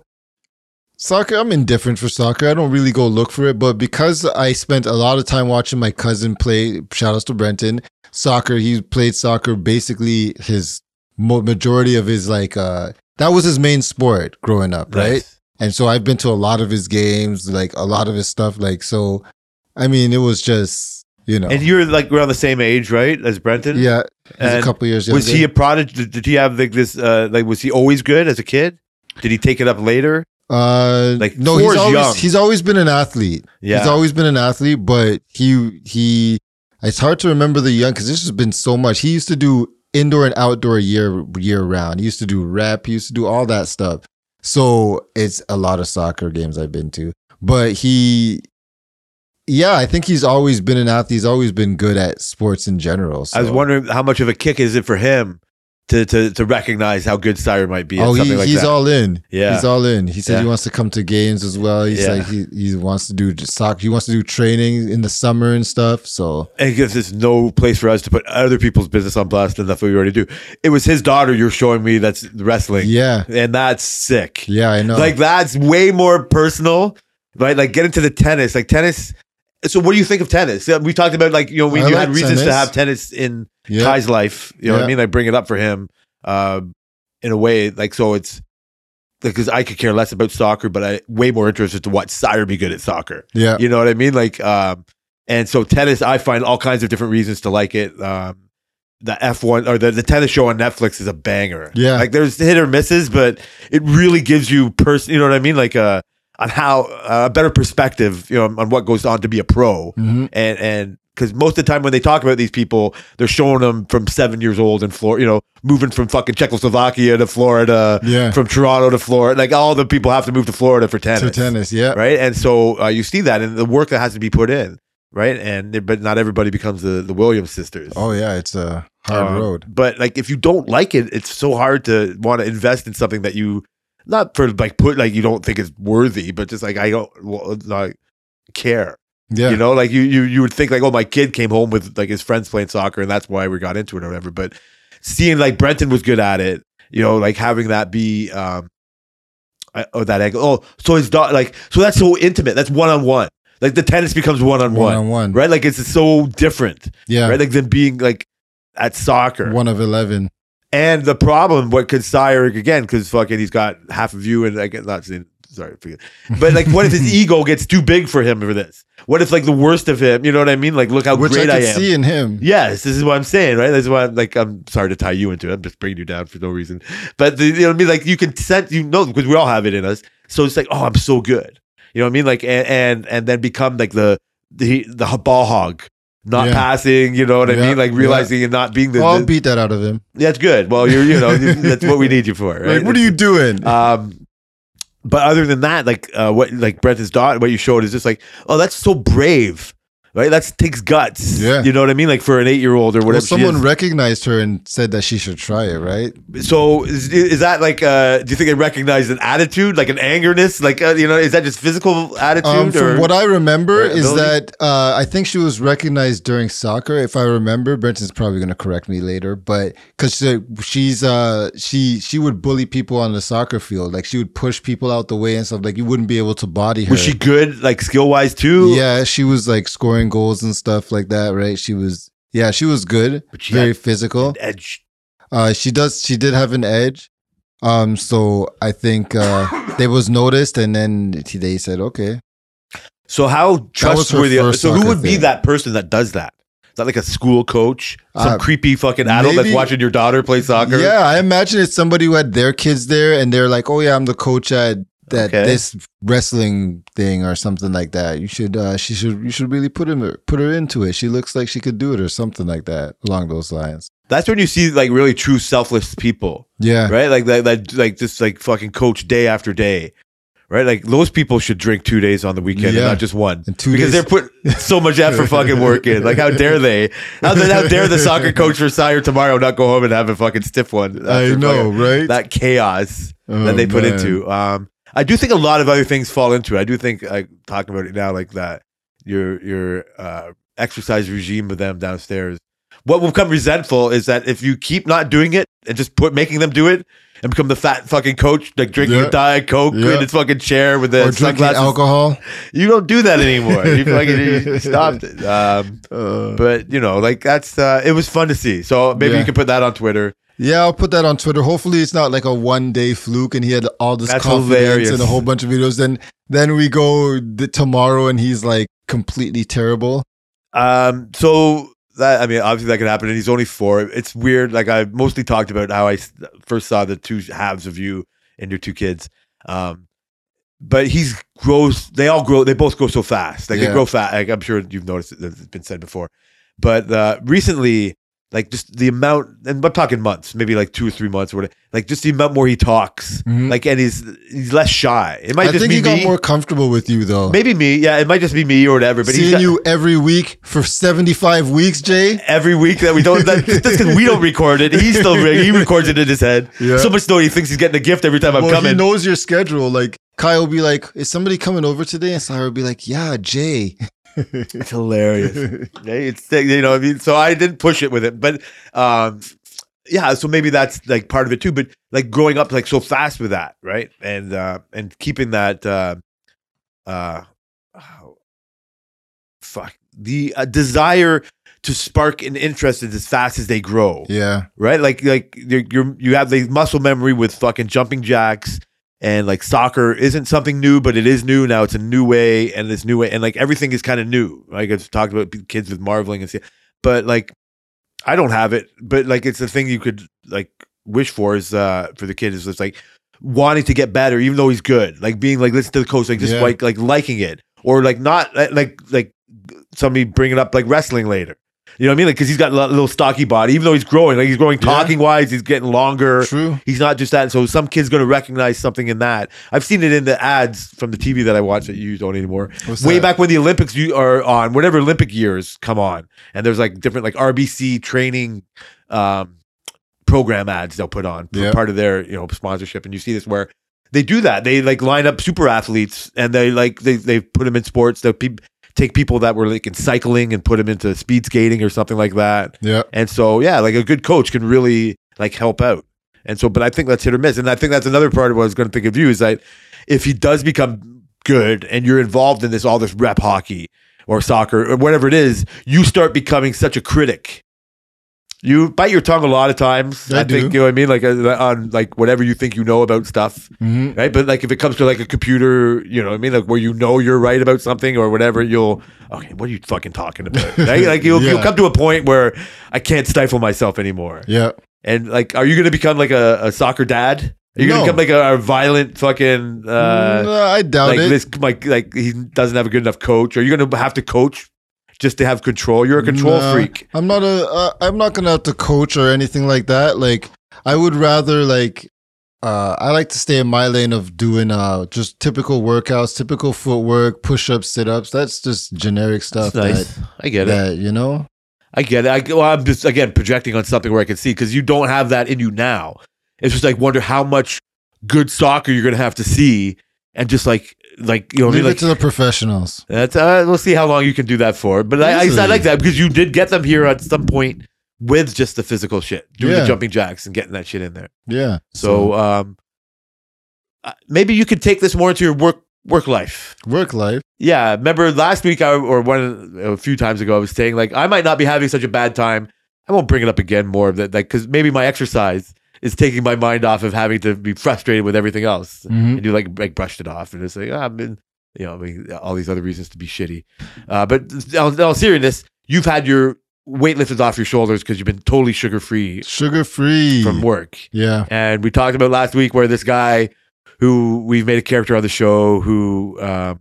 soccer. I'm indifferent for soccer. I don't really go look for it, but because I spent a lot of time watching my cousin play. Shout outs to Brenton. Soccer. He played soccer basically his majority of his like uh that was his main sport growing up, right? Nice. And so I've been to a lot of his games, like a lot of his stuff. Like so, I mean, it was just you know, And you're like around the same age, right, as Brenton? yeah. A couple years. Was younger. he a prodigy? Did he have like this? Uh, like, was he always good as a kid? Did he take it up later? Uh, Like, no, he's always young. he's always been an athlete. Yeah. He's always been an athlete, but he he. It's hard to remember the young because this has been so much. He used to do indoor and outdoor year year round. He used to do rep. He used to do all that stuff. So it's a lot of soccer games I've been to. But he, yeah, I think he's always been an athlete. He's always been good at sports in general. So. I was wondering how much of a kick is it for him to to to recognize how good Sire might be. Oh, he, like he's that. all in. Yeah. he's all in. He said Yeah. he wants to come to games as well. He's Yeah. like he he wants to do soccer. He wants to do training in the summer and stuff. So and because there's no place for us to put other people's business on blast, and that's what we already do. It was his daughter you're showing me that's wrestling, yeah, and that's sick. yeah, I know. Like that's way more personal, right? Like get into the tennis, like tennis. So what do you think of tennis? We talked about like you know we you like had reasons to have tennis in yeah, Kai's life. You know what I mean? Like bring it up for him, um, in a way. Like so, it's because I could care less about soccer, but I way more interested to watch Sire be good at soccer. yeah, You know what I mean? Like, um, and so tennis, I find all kinds of different reasons to like it. Um, the F one or the, the tennis show on Netflix is a banger. Yeah. like there's hit or misses, but it really gives you person. You know what I mean? Like, uh, on how uh, a better perspective, you know, on what goes on to be a pro, Mhm. and and because most of the time when they talk about these people, they're showing them from seven years old in Florida, you know, moving from fucking Czechoslovakia to Florida, yeah. from Toronto to Florida. Like all the people have to move to Florida for tennis to tennis, yeah, right? And so uh, you see that and the work that has to be put in, right? And but not everybody becomes the the Williams sisters. Oh yeah, it's a hard Um, road. But like if you don't like it, it's so hard to want to invest in something that you not for like put like you don't think it's worthy, but just like I don't like care. Yeah, You know, like you you you would think like, oh, my kid came home with like his friends playing soccer, and that's why we got into it or whatever. But seeing like Brenton was good at it, you know, like having that be um, I- oh that angle. Oh, so his daughter, like, so that's so intimate. That's one on one. Like the tennis becomes one on one one, on one, right? Like it's so different, Yeah, right? Like than being like at soccer. one of eleven. And the problem, what could Sire again? Because fucking, he's got half of you, and like not saying sorry, forget. But like, what if his <laughs> ego gets too big for him for this? What if like the worst of him? You know what I mean? Like, look how Which great I I, am. see in him. Yes, this is what I'm saying, right? That's why I'm like, I'm sorry to tie you into it. I'm just bringing you down for no reason. But the, you know what I mean? Like, you can sense, you know, because we all have it in us. So it's like, oh, I'm so good. You know what I mean? Like, and and, and then become like the the the ball hog, not Yeah. passing. You know what I mean? Like yeah. realizing and not being the. Well, I'll the- beat that out of him. that's good. Well, you're you know <laughs> that's what we need you for, right? Like, what are you doing? Um, but other than that, like uh, what like Brenton's daughter, what you showed is just like, oh, that's so brave, right? That takes guts. Yeah. you know what I mean? Like for an eight year old or well, whatever. she someone recognized her and said that she should try it, right? so is, is that like? Uh, do you think they recognized an attitude, like an angerness, like uh, you know, is that just physical attitude? Um, or from what I remember is that uh, I think she was recognized during soccer. If I remember, Brenton's probably going to correct me later, but because she, she's uh, she she would bully people on the soccer field, like she would push people out the way and stuff. Like you wouldn't be able to body her. was she good, like skill wise too? Yeah, she was like scoring goals and stuff like that, right? She was. Yeah, she was good. But she very physical. edge. Uh, she does. She did have an edge. Um, so I think uh, <coughs> they was noticed, and then they said, okay, So how trustworthy? So who would be thing. that person that does that? Is that? Like a school coach, some Uh, creepy fucking adult that's watching your daughter play soccer. Yeah, I imagine it's somebody who had their kids there and they're like, "Oh yeah, I'm the coach at that Okay. this wrestling thing or something like that. You should uh she should you should really put him put her into it. She looks like she could do it or something like that along those lines." That's when you see like really true selfless people, Yeah. right? Like that, that like just like fucking coach day after day, right? Like those people should drink two days on the weekend and not just one. And two because days- they're put so much effort <laughs> fucking work in. Like how dare they? How, how dare the soccer <laughs> coach for Sire tomorrow not go home and have a fucking stiff one? I know, right? That chaos Oh, that they put man. into. Um, I do think a lot of other things fall into it. I do think like talking about it now, like that your your uh, exercise regime with them downstairs. What will become resentful is that if you keep not doing it and just put making them do it and become the fat fucking coach, like drinking Yeah. a diet coke Yeah. in his fucking chair with the or drinking sunglasses. alcohol. You don't do that anymore. You <laughs> fucking you stopped it. Um, Uh, but you know, like that's uh, it was fun to see. So maybe Yeah. you can put that on Twitter. Yeah, I'll put that on Twitter. Hopefully, it's not like a one day fluke and he had all this That's confidence hilarious. and a whole bunch of videos. Then then we go th- tomorrow and he's like completely terrible. Um, so that I mean, obviously that could happen, and he's only four. It's weird. Like I mostly talked about how I first saw the two halves of you and your two kids. Um, but he's grows. They all grow. They both grow so fast. Like they grow fast. Like I'm sure you've noticed it, it's been said before. But uh, recently, like just the amount, and I'm talking months, maybe like two or three months, or whatever. Like just the amount more he talks. Mhm. Like and he's he's less shy. It might I just think be he got me. more comfortable with you though. Maybe me. Yeah, it might just be me or whatever. But he's Seeing got- you every week for 75 weeks, Jay. every week that we don't that, <laughs> that's because we don't record it. He still he records it in his head. Yeah. So much so he thinks he's getting a gift every time I'm well, he knows your schedule. Like Kyle will be like, "Is somebody coming over today?" And Sarah will be like, "Yeah, Jay." It's hilarious. It's you know I mean. So I didn't push it with it, but um, yeah. So maybe that's like part of it too. But like growing up like so fast with that, right? And uh, and keeping that uh, uh, oh, fuck the uh, desire to spark an interest as fast as they grow. yeah, right? Like like you're, you're you have the muscle memory with fucking jumping jacks and like soccer isn't something new, but it is new now. It's a new way and this new way and like everything is kind of new. Like I've talked about kids with marveling and stuff, but like I don't have it, but like it's the thing you could like wish for is uh for the kid is just like wanting to get better even though he's good like being like listen to the coach like just Yeah. like like liking it or like not like like somebody bringing up like wrestling later you know what I mean? Like, because he's got a little stocky body, even though he's growing, like he's growing talking wise, he's getting longer. true. He's not just that. So some kid's going to recognize something in that. I've seen it in the ads from the TV that I watch that you don't anymore. What's Way that? back when the Olympics you are on, whatever Olympic years come on, and there's like different like RBC training um, program ads they'll put on for Yeah. part of their you know sponsorship, and you see this where they do that. They like line up super athletes, and they like they they put them in sports. They pe- take people that were like in cycling and put them into speed skating or something like that. Yeah, And so, yeah, like a good coach can really like help out. And so, but I think that's hit or miss. And I think that's another part of what I was going to think of you is that if he does become good and you're involved in this, all this rep hockey or soccer or whatever it is, you start becoming such a critic. You bite your tongue a lot of times. I I, think, you know what I mean? Like uh, on like whatever you think you know about stuff hmm right? But like if it comes to like a computer, you know, what I mean, like where you know you're right about something or whatever, you'll okay, what are you fucking talking about? <laughs> Right? Like you'll you'll come to a point where I can't stifle myself anymore. yeah. And like, are you going to become like a, a soccer dad? You're you gonna become like a, a violent fucking uh, No, I doubt like it. this like like he doesn't have a good enough coach? Are you going to have to coach just to have control? You're a control Nah, freak. I'm not a. Uh, I'm not gonna have to coach or anything like that. Like I would rather like. Uh, I like to stay in my lane of doing uh just typical workouts, typical footwork, push ups, sit ups. That's just generic stuff. That's nice. That, I get it. that you know. I get it. I, well, I'm just again projecting on something where I can see because you don't have that in you now. It's just like wonder how much good soccer you're gonna have to see, and just like like you know, I Leave mean? it like to the professionals. that's uh, we'll see how long you can do that for. But I, I, I like that because you did get them here at some point with just the physical shit, doing the jumping jacks and getting that shit in there. Yeah. So um, uh, maybe you could take this more into your work work life. work life. Yeah, remember last week I, or one a few times ago I was saying like I might not be having such a bad time. I won't bring it up again more of that like because maybe my exercise is taking my mind off of having to be frustrated with everything else. Mhm. And you like like brushed it off and it's like ah, I've been you know I mean all these other reasons to be shitty. Uh, but in all, in all seriousness, you've had your weight lifted off your shoulders because you've been totally sugar free Sugar free. from work. Yeah. And we talked about last week where this guy who we've made a character on the show who, um,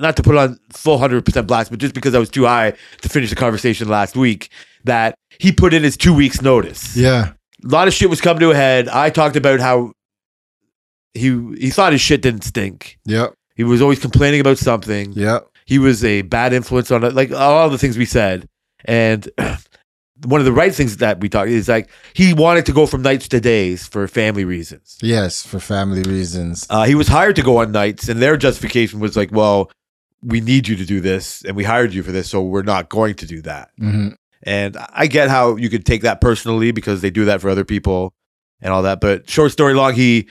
not to put on full 100% blast, but just because I was too high to finish the conversation last week, that he put in his two weeks notice. Yeah. A lot of shit was coming to a head. I talked about how he he thought his shit didn't stink. Yep. He was always complaining about something. Yep. He was a bad influence on it, like all the things we said. And <clears throat> one of the right things that we talked is like he wanted to go from nights to days for family reasons. Yes, for family reasons. Uh, he was hired to go on nights, and their justification was like, "Well, we need you to do this, and we hired you for this, so we're not going to do that." hmm And I get how you could take that personally because they do that for other people and all that. But short story long, he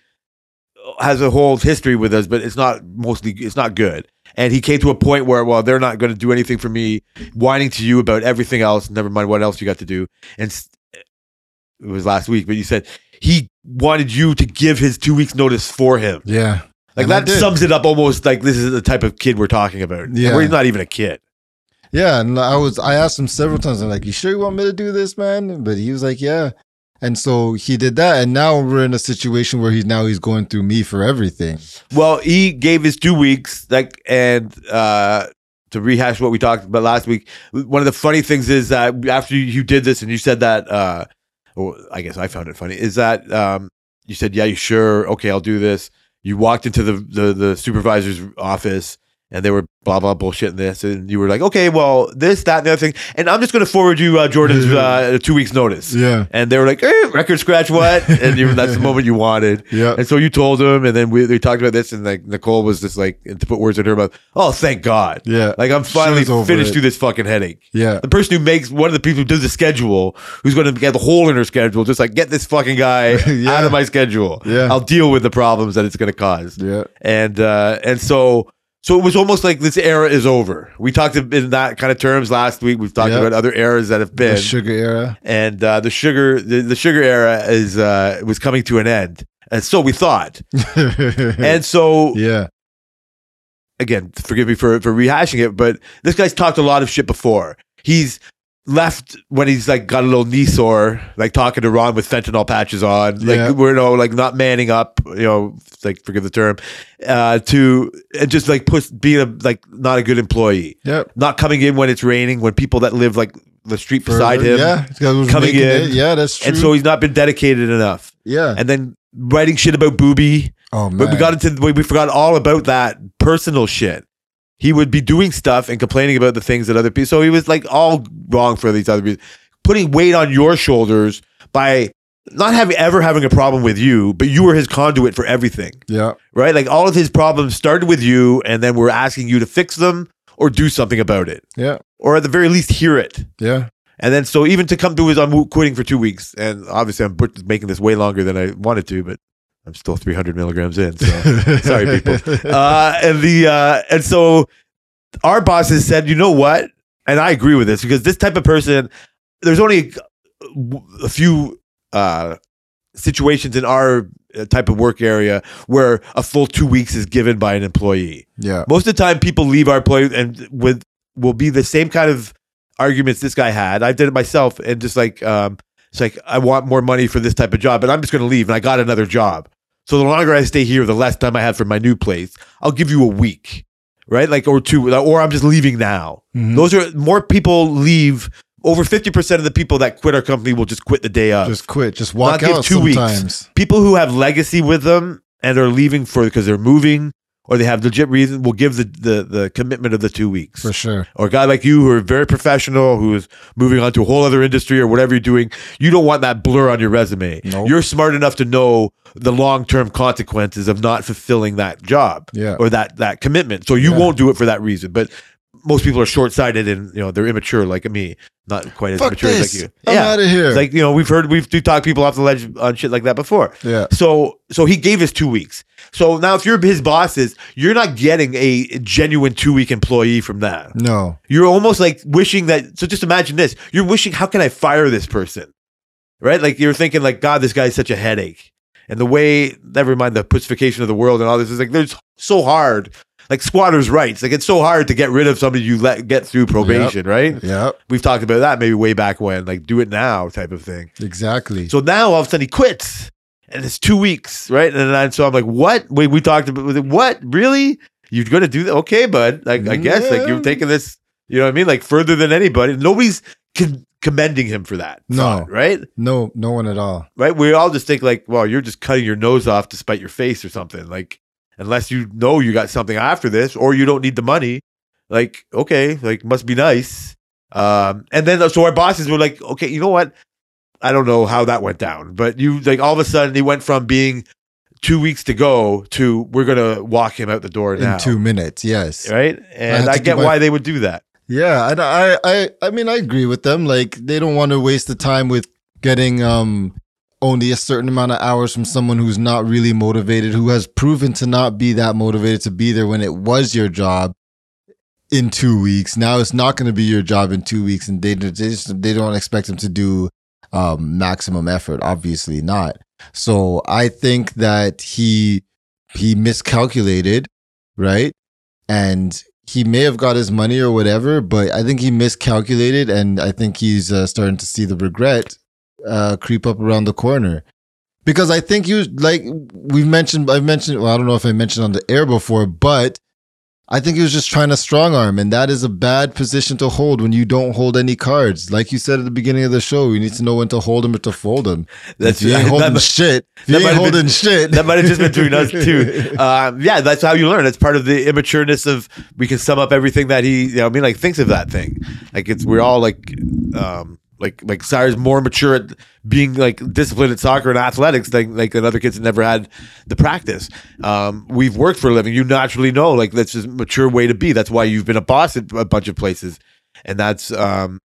has a whole history with us, but it's not mostly it's not good. And he came to a point where, well, they're not going to do anything for me, whining to you about everything else. Never mind what else you got to do. And it was last week, but you said he wanted you to give his two weeks notice for him. Yeah. Like And that sums it up almost like this is the type of kid we're talking about. Yeah. Where he's not even a kid. Yeah, and I was I asked him several times. I'm like, "You sure you want me to do this, man?" But he was like, "Yeah." And so he did that, and now we're in a situation where he's now he's going through me for everything. Well, he gave his two weeks, like, and uh, to rehash what we talked about last week. One of the funny things is that after you, did this and you said that, uh, well, I guess I found it funny, is that um, you said, "Yeah, you sure? Okay, I'll do this." You walked into the the, the supervisor's office. And they were blah blah bullshit bullshitting this, and you were like, okay, well, this, that, and the other thing, and I'm just going to forward you uh, Jordan's uh, two weeks notice. Yeah, And they were like, eh, record scratch what? <laughs> And you, that's the moment you wanted. yeah, And so you told them, and then we, we talked about this, and like Nicole was just like, to put words in her mouth, oh, thank God. yeah, Like I'm finally finished it. through this fucking headache. yeah, The person who makes one of the people who does the schedule, who's going to get the hole in her schedule, just like get this fucking guy <laughs> Yeah. out of my schedule. Yeah. I'll deal with the problems that it's going to cause. yeah, And uh, and so so it was almost like this era is over. We talked in that kind of terms last week. We've talked Yeah. about other eras that have been the sugar era. and uh, the sugar the, the sugar era is uh, was coming to an end, and so we thought. <laughs> And so yeah, again, forgive me for for rehashing it, but this guy's talked a lot of shit before. He's left when he's like got a little knee sore, like talking to Ron with fentanyl patches on, like Yeah. we're you know like not manning up, you know, like forgive the term, uh, to and just like push being a like not a good employee, yep. not coming in when it's raining, when people that live like the street beside him, yeah, coming in. it. Yeah, that's true. and so he's not been dedicated enough. yeah. and then writing shit about Booby. oh man, But we got into we we forgot all about that personal shit. He would be doing stuff and complaining about the things that other people. So he was like all wrong for these other people, putting weight on your shoulders by not having ever having a problem with you, but you were his conduit for everything, yeah, right? Like all of his problems started with you, and then we're asking you to fix them or do something about it, yeah, or at the very least hear it. yeah. And then so even to come to his, I'm quitting for two weeks, and obviously I'm making this way longer than I wanted to, but I'm still 300 milligrams in. So <laughs> sorry, people. Uh, and the uh, and so our bosses said, you know what? And I agree with this because this type of person, there's only a few uh, situations in our uh, type of work area where a full two weeks is given by an employee. yeah, Most of the time, people leave our place and with will be the same kind of arguments this guy had. I did it myself, and just like um, it's like I want more money for this type of job, but I'm just going to leave, and I got another job. So the longer I stay here, the less time I have for my new place. I'll give you a week, right? Like or two, or I'm just leaving now. Mhm. Those are more people leave. Over fifty percent of the people that quit our company will just quit the day of just quit. Just walk Not give out two weeks. people who have legacy with them and are leaving for because they're moving or they have legit reason will give the, the the commitment of the two weeks. For sure. Or a guy like you who are very professional, who is moving on to a whole other industry or whatever you're doing, you don't want that blur on your resume. Nope. You're smart enough to know the long term consequences of not fulfilling that job Yeah. or that that commitment. So you Yeah. won't do it for that reason. But most people are short sighted and you know they're immature like me, not quite as Fuck mature this. as like you. I'm out of here. It's like you know we've heard we've talked people off the ledge on shit like that before. yeah. So so he gave us two weeks. So now if you're his bosses, you're not getting a genuine two week employee from that. No. You're almost like wishing that. So just imagine this: you're wishing, how can I fire this person? Right? Like you're thinking, like God, this guy's such a headache. And the way, never mind the pussification of the world and all this is like, there's so hard. like squatters' rights. Like it's so hard to get rid of somebody you let get through probation, right? Yeah, We've talked about that maybe way back when, like do it now type of thing. exactly. So now all of a sudden he quits, and it's two weeks, right? And then so I'm like, what? Wait, we talked about what? Really? You're gonna do that? Okay, bud. Like I guess like you're taking this, you know what I mean? Like further than anybody. Nobody's con- commending him for that. No. thought, right? no, no one at all. Right? We all just think like, well, you're just cutting your nose off to spite your face or something. Like unless you know you got something after this, or you don't need the money. Like okay, like must be nice. Um, and then so our bosses were like, okay, you know what? I don't know how that went down, but you like all of a sudden he went from being two weeks to go to we're gonna walk him out the door In two minutes, yes. right? And to I, get my- why they would do that. Yeah, I, I, I, I mean, I agree with them. Like, they don't want to waste the time with getting um only a certain amount of hours from someone who's not really motivated, who has proven to not be that motivated to be there when it was your job in two weeks. Now it's not going to be your job in two weeks, and they they, just, they don't expect them to do um maximum effort. Obviously not. So I think that he he miscalculated, right? And he may have got his money or whatever, but I think he miscalculated, and I think he's uh, starting to see the regret uh, creep up around the corner. Because I think you like we've mentioned, I've mentioned. Well, I don't know if I mentioned on the air before, but I think he was just trying to strong arm, and that is a bad position to hold when you don't hold any cards. Like you said at the beginning of the show, you need to know when to hold them or to fold them. That's if you ain't holding might- shit. If that you ain't have been- holding shit. that might have just been between us too. <laughs> Um, yeah, that's how you learn. It's part of the immatureness of we can sum up everything that he, you know, I mean, like thinks of that thing. Like it's we're all like, um, like like Cyrus more mature at being like disciplined at soccer and athletics than like than other kids that never had the practice. Um, we've worked for a living. You naturally know like that's just a mature way to be. That's why you've been a boss at a bunch of places, and that's um,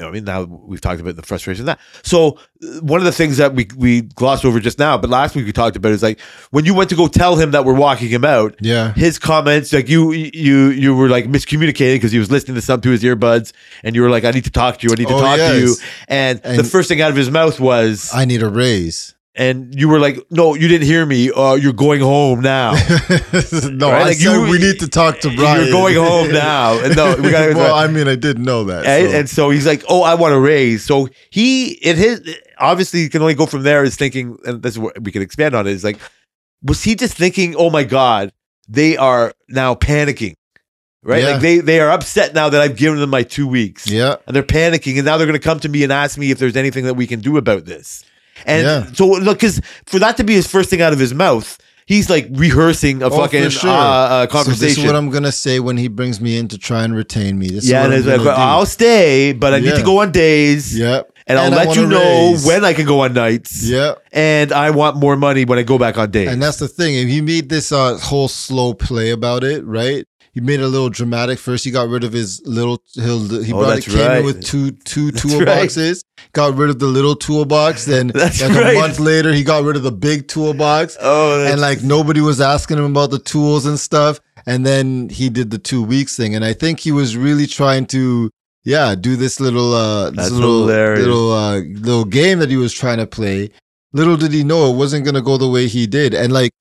you know, I mean, now we've talked about the frustration of that. So uh, one of the things that we we glossed over just now, but last week we talked about is like when you went to go tell him that we're walking him out. yeah. His comments, like you, you, you were like miscommunicating because he was listening to something to his earbuds, and you were like, "I need to talk to you. I need to Oh, talk to you." And, And- the first thing out of his mouth was, I need a raise. And you were like, "No, you didn't hear me. Uh, you're going home now. <laughs> no, Right? I Like, said you- we need to talk to Brian. You're going home <laughs> now." And no, we got. well, I mean, I didn't know that. And, so. and so he's like, "Oh, I want to raise." So he, in his, obviously, you can only go from there. Is thinking, and this is what we can expand on. It is like, was he just thinking, "Oh my God, they are now panicking, right? Yeah. Like they they are upset now that I've given them my two weeks, yeah, and they're panicking, and now they're going to come to me and ask me if there's anything that we can do about this." And Yeah. so, look, because for that to be his first thing out of his mouth, he's like rehearsing a Oh, for fucking sure. uh, uh, So this conversation. is what I'm gonna say when he brings me in to try and retain me. This yeah, and is it's what I'm like, gonna I'll stay, but I need Yeah. to go on days. Yep. and I'll I let you know raise. when I can go on nights. Yep. And I want more money when I go back on days. And that's the thing. If you made this uh, whole slow play about it, right? He made it a little dramatic. First, he got rid of his little. He'll, he Oh, brought it that's came right. in with two two That's toolboxes. Got rid of the little toolbox. Then, <laughs> That's like right. a month later, he got rid of the big toolbox. oh, and like nobody was asking him about the tools and stuff. And then he did the two weeks thing, and I think he was really trying to, yeah, do this little, uh, this little, hilarious. little, uh, little game that he was trying to play. Little did he know it wasn't gonna go the way he did, and like,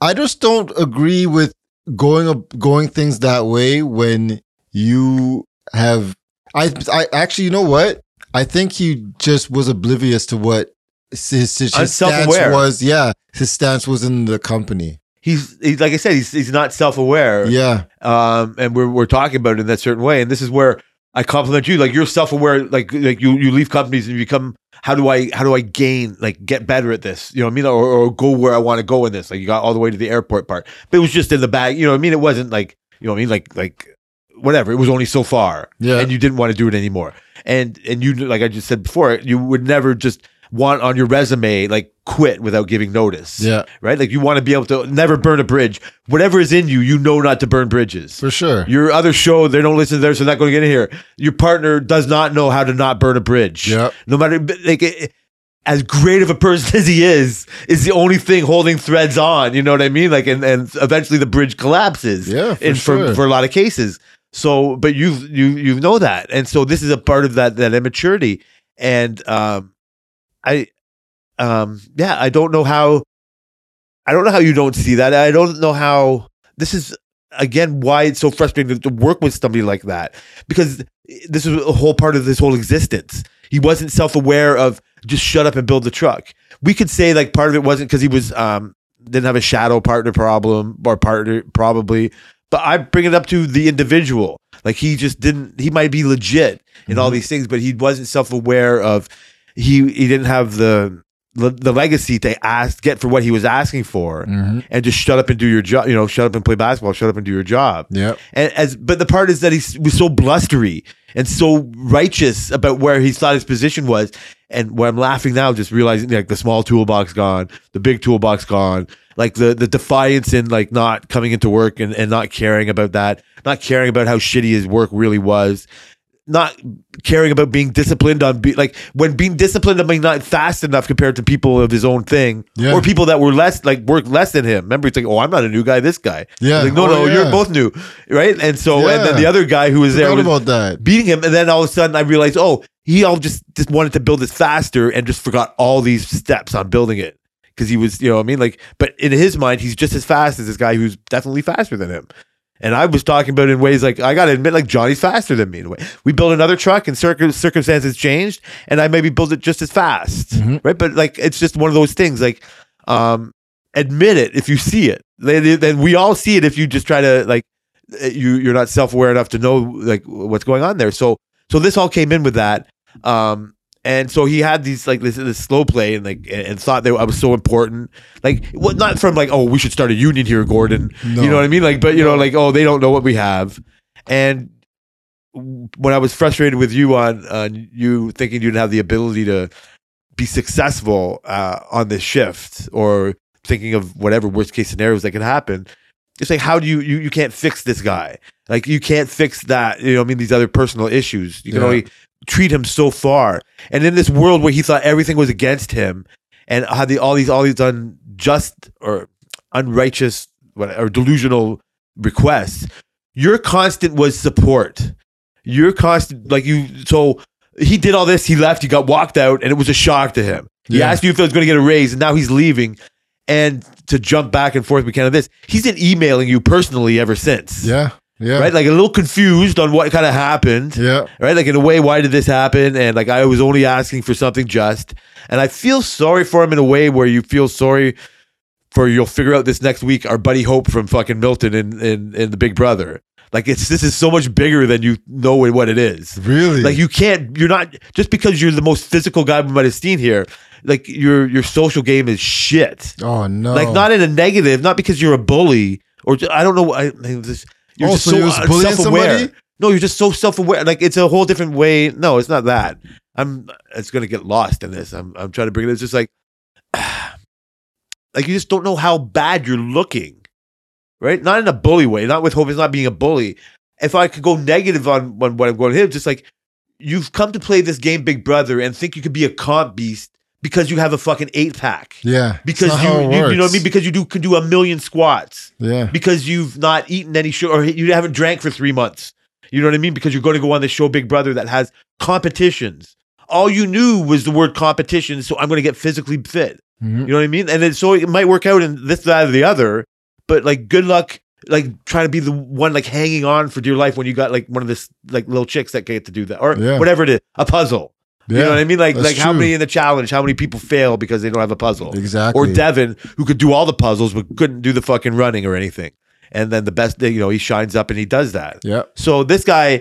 I just don't agree with going up, going things that way when you have. I, I actually, you know what? I think he just was oblivious to what his, his, his stance Unself-aware. was. Yeah, his stance was in the company. he's, he's like I said, he's he's not self aware. Yeah, Um, and we're we're talking about it in that certain way. And this is where I compliment you. Like you're self aware. Like like you you leave companies and you become. How do I how do I gain like get better at this? You know what I mean? Or, or go where I want to go in this. Like you got all the way to the airport part, but it was just in the bag. You know what I mean? It wasn't like you know what I mean? Like like whatever. It was only so far. Yeah. and you didn't want to do it anymore. And and you like I just said before, you would never just want on your resume like quit without giving notice. yeah, Right? Like you want to be able to never burn a bridge. Whatever is in you, you know not to burn bridges. for sure. Your other show, they don't listen to theirs, so they're not going to get in here. Your partner does not know how to not burn a bridge. Yep. No matter like it, as great of a person <laughs> as he is, is the only thing holding threads on. You know what I mean? Like, and, and eventually the bridge collapses. Yeah, for in, sure. for for a lot of cases. So, but you've you you know that, and so this is a part of that that immaturity. And um, I, um, yeah, I don't know how I don't know how you don't see that. I don't know how this is again why it's so frustrating to work with somebody like that because this is a whole part of this whole existence. He wasn't self aware of just shut up and build the truck. We could say like part of it wasn't because he was um didn't have a shadow partner problem or partner probably, but I bring it up to the individual. Like he just didn't. He might be legit in all Mhm. these things, but he wasn't self aware of. He he didn't have the the legacy to ask get for what he was asking for Mhm. and just shut up and do your job. You know, shut up and play basketball. Shut up and do your job. Yep. And as but the part is that he was so blustery and so righteous about where he thought his position was. And where I'm laughing now, just realizing like the small toolbox gone, the big toolbox gone, like the the defiance in like not coming into work and, and not caring about that, not caring about how shitty his work really was, not caring about being disciplined on be like when being disciplined on being not fast enough compared to people of his own thing Yeah. or people that were less like work less than him. Remember, it's like, oh, I'm not a new guy. This guy, Yeah. like no, Oh, no, yeah. you're both new, right? And so, and then the other guy who was there was about that. beating him, and then all of a sudden I realized, oh, he all just just wanted to build this faster and just forgot all these steps on building it because he was, you know, what I mean, like, but in his mind, he's just as fast as this guy who's definitely faster than him. And I was talking about it in ways like I gotta admit, like Johnny's faster than me. In a way, we build another truck, and circum- circumstances changed, and I maybe build it just as fast, Mhm. right? But like, it's just one of those things. Like, um, admit it if you see it. Then, then we all see it if you just try to like you you're not self aware enough to know like what's going on there. So so this all came in with that. Um, and so he had these like this, this slow play and like and, thought that I was so important. Like what not from like oh we should start a union here, Gordon. No. You know what I mean? Like but you know like oh they don't know what we have. And when I was frustrated with you on on you thinking you didn't have the ability to be successful uh, on this shift or thinking of whatever worst case scenarios that could happen. It's like how do you you you can't fix this guy? Like you can't fix that. You know, I mean these other personal issues. You can Yeah. only treat him so far. And in this world where he thought everything was against him, and had the all these all these unjust or unrighteous or delusional requests, your constant was support. Your constant like you so he did all this, he left, he got walked out, and it was a shock to him. He Yeah. asked you if he was going to get a raise, and now he's leaving. And to jump back and forth, we can of this. He's been emailing you personally ever since. Yeah. Yeah. Right? Like a little confused on what kind of happened Yeah. right? Like in a way, why did this happen? And like I was only asking for something just, and I feel sorry for him in a way where you feel sorry for you'll figure out this next week. Our buddy Hope from fucking Milton in in, in the Big Brother. Like it's this is so much bigger than you know what it is. Really? Like you can't. You're not just because you're the most physical guy we might have seen here. Like your your social game is shit. oh no. Like not in a negative, not because you're a bully or I don't know. I, I mean, this, you're Oh, just so so was uh, bullying self-aware. somebody? No, you're just so self-aware. Like it's a whole different way. No, it's not that. I'm. It's gonna get lost in this. I'm. I'm trying to bring it. It's just like, <sighs> like you just don't know how bad you're looking, right? Not in a bully way. Not with hope. It's not being a bully. If I could go negative on, on what I'm going to here, just like you've come to play this game, Big Brother, and think you could be a comp beast because you have a fucking eight pack. yeah. Because you, you, you know what I mean? Because you do can do a million squats Yeah. because you've not eaten any sugar or you haven't drank for three months. You know what I mean? Because you're going to go on the show Big Brother that has competitions. All you knew was the word competition, so I'm going to get physically fit. Mhm. You know what I mean? And then, so it might work out in this, that, or the other, but like good luck, like trying to be the one like hanging on for dear life when you got like one of this like little chicks that get to do that or Yeah. whatever it is, a puzzle. Yeah. You know what I mean? Like like how true. many in the challenge? How many people fail because they don't have a puzzle? Exactly. or Devin, who could do all the puzzles but couldn't do the fucking running or anything. And then the best, you know, he shines up and he does that. Yeah. So this guy,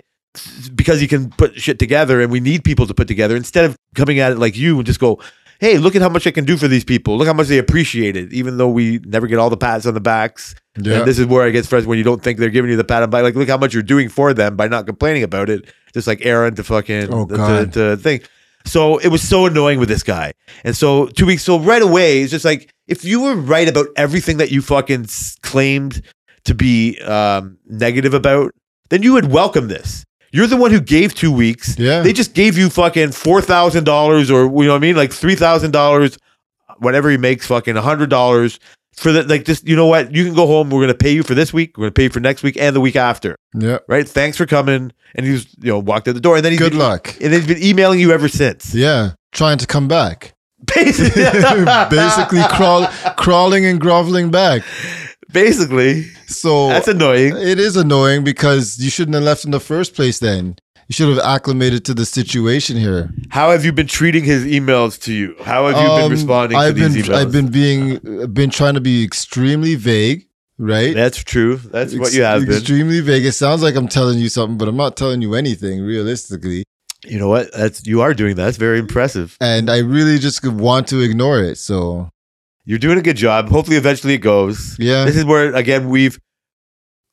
because he can put shit together, and we need people to put together, instead of coming at it like you and just go, "Hey, look at how much I can do for these people. Look how much they appreciate it," even though we never get all the pats on the backs. Yeah. And this is where I get frustrated when you don't think they're giving you the pat on the back. Like, look how much you're doing for them by not complaining about it. Just like Aaron to fucking Oh, to, God. to thing. So it was so annoying with this guy. And so two weeks, so right away, it's just like if you were right about everything that you fucking claimed to be um, negative about, then you would welcome this. You're the one who gave two weeks. Yeah. They just gave you fucking four thousand dollars, or you know what I mean, like three thousand dollars, whatever he makes, fucking a hundred dollars for the like. Just you know what, you can go home. We're gonna pay you for this week. We're gonna pay you for next week and the week after. yeah. Right? Thanks for coming. And he's you know walked out the door, and then he's Good been, luck. And he's been emailing you ever since. Yeah. Trying to come back. Basically, <laughs> <laughs> basically crawl, crawling and groveling back. basically, So that's annoying. it is annoying because you shouldn't have left in the first place. Then you should have acclimated to the situation here. How have you been treating his emails to you? How have you been Um, responding I've to been, these emails? I've been being, been trying to be extremely vague, right? That's true. That's what you have been. Extremely vague. It sounds like I'm telling you something, but I'm not telling you anything realistically. You know what? That's you are doing that. That's very impressive. And I really just want to ignore it. So You're doing a good job. Hopefully, eventually it goes. yeah, This is where again we've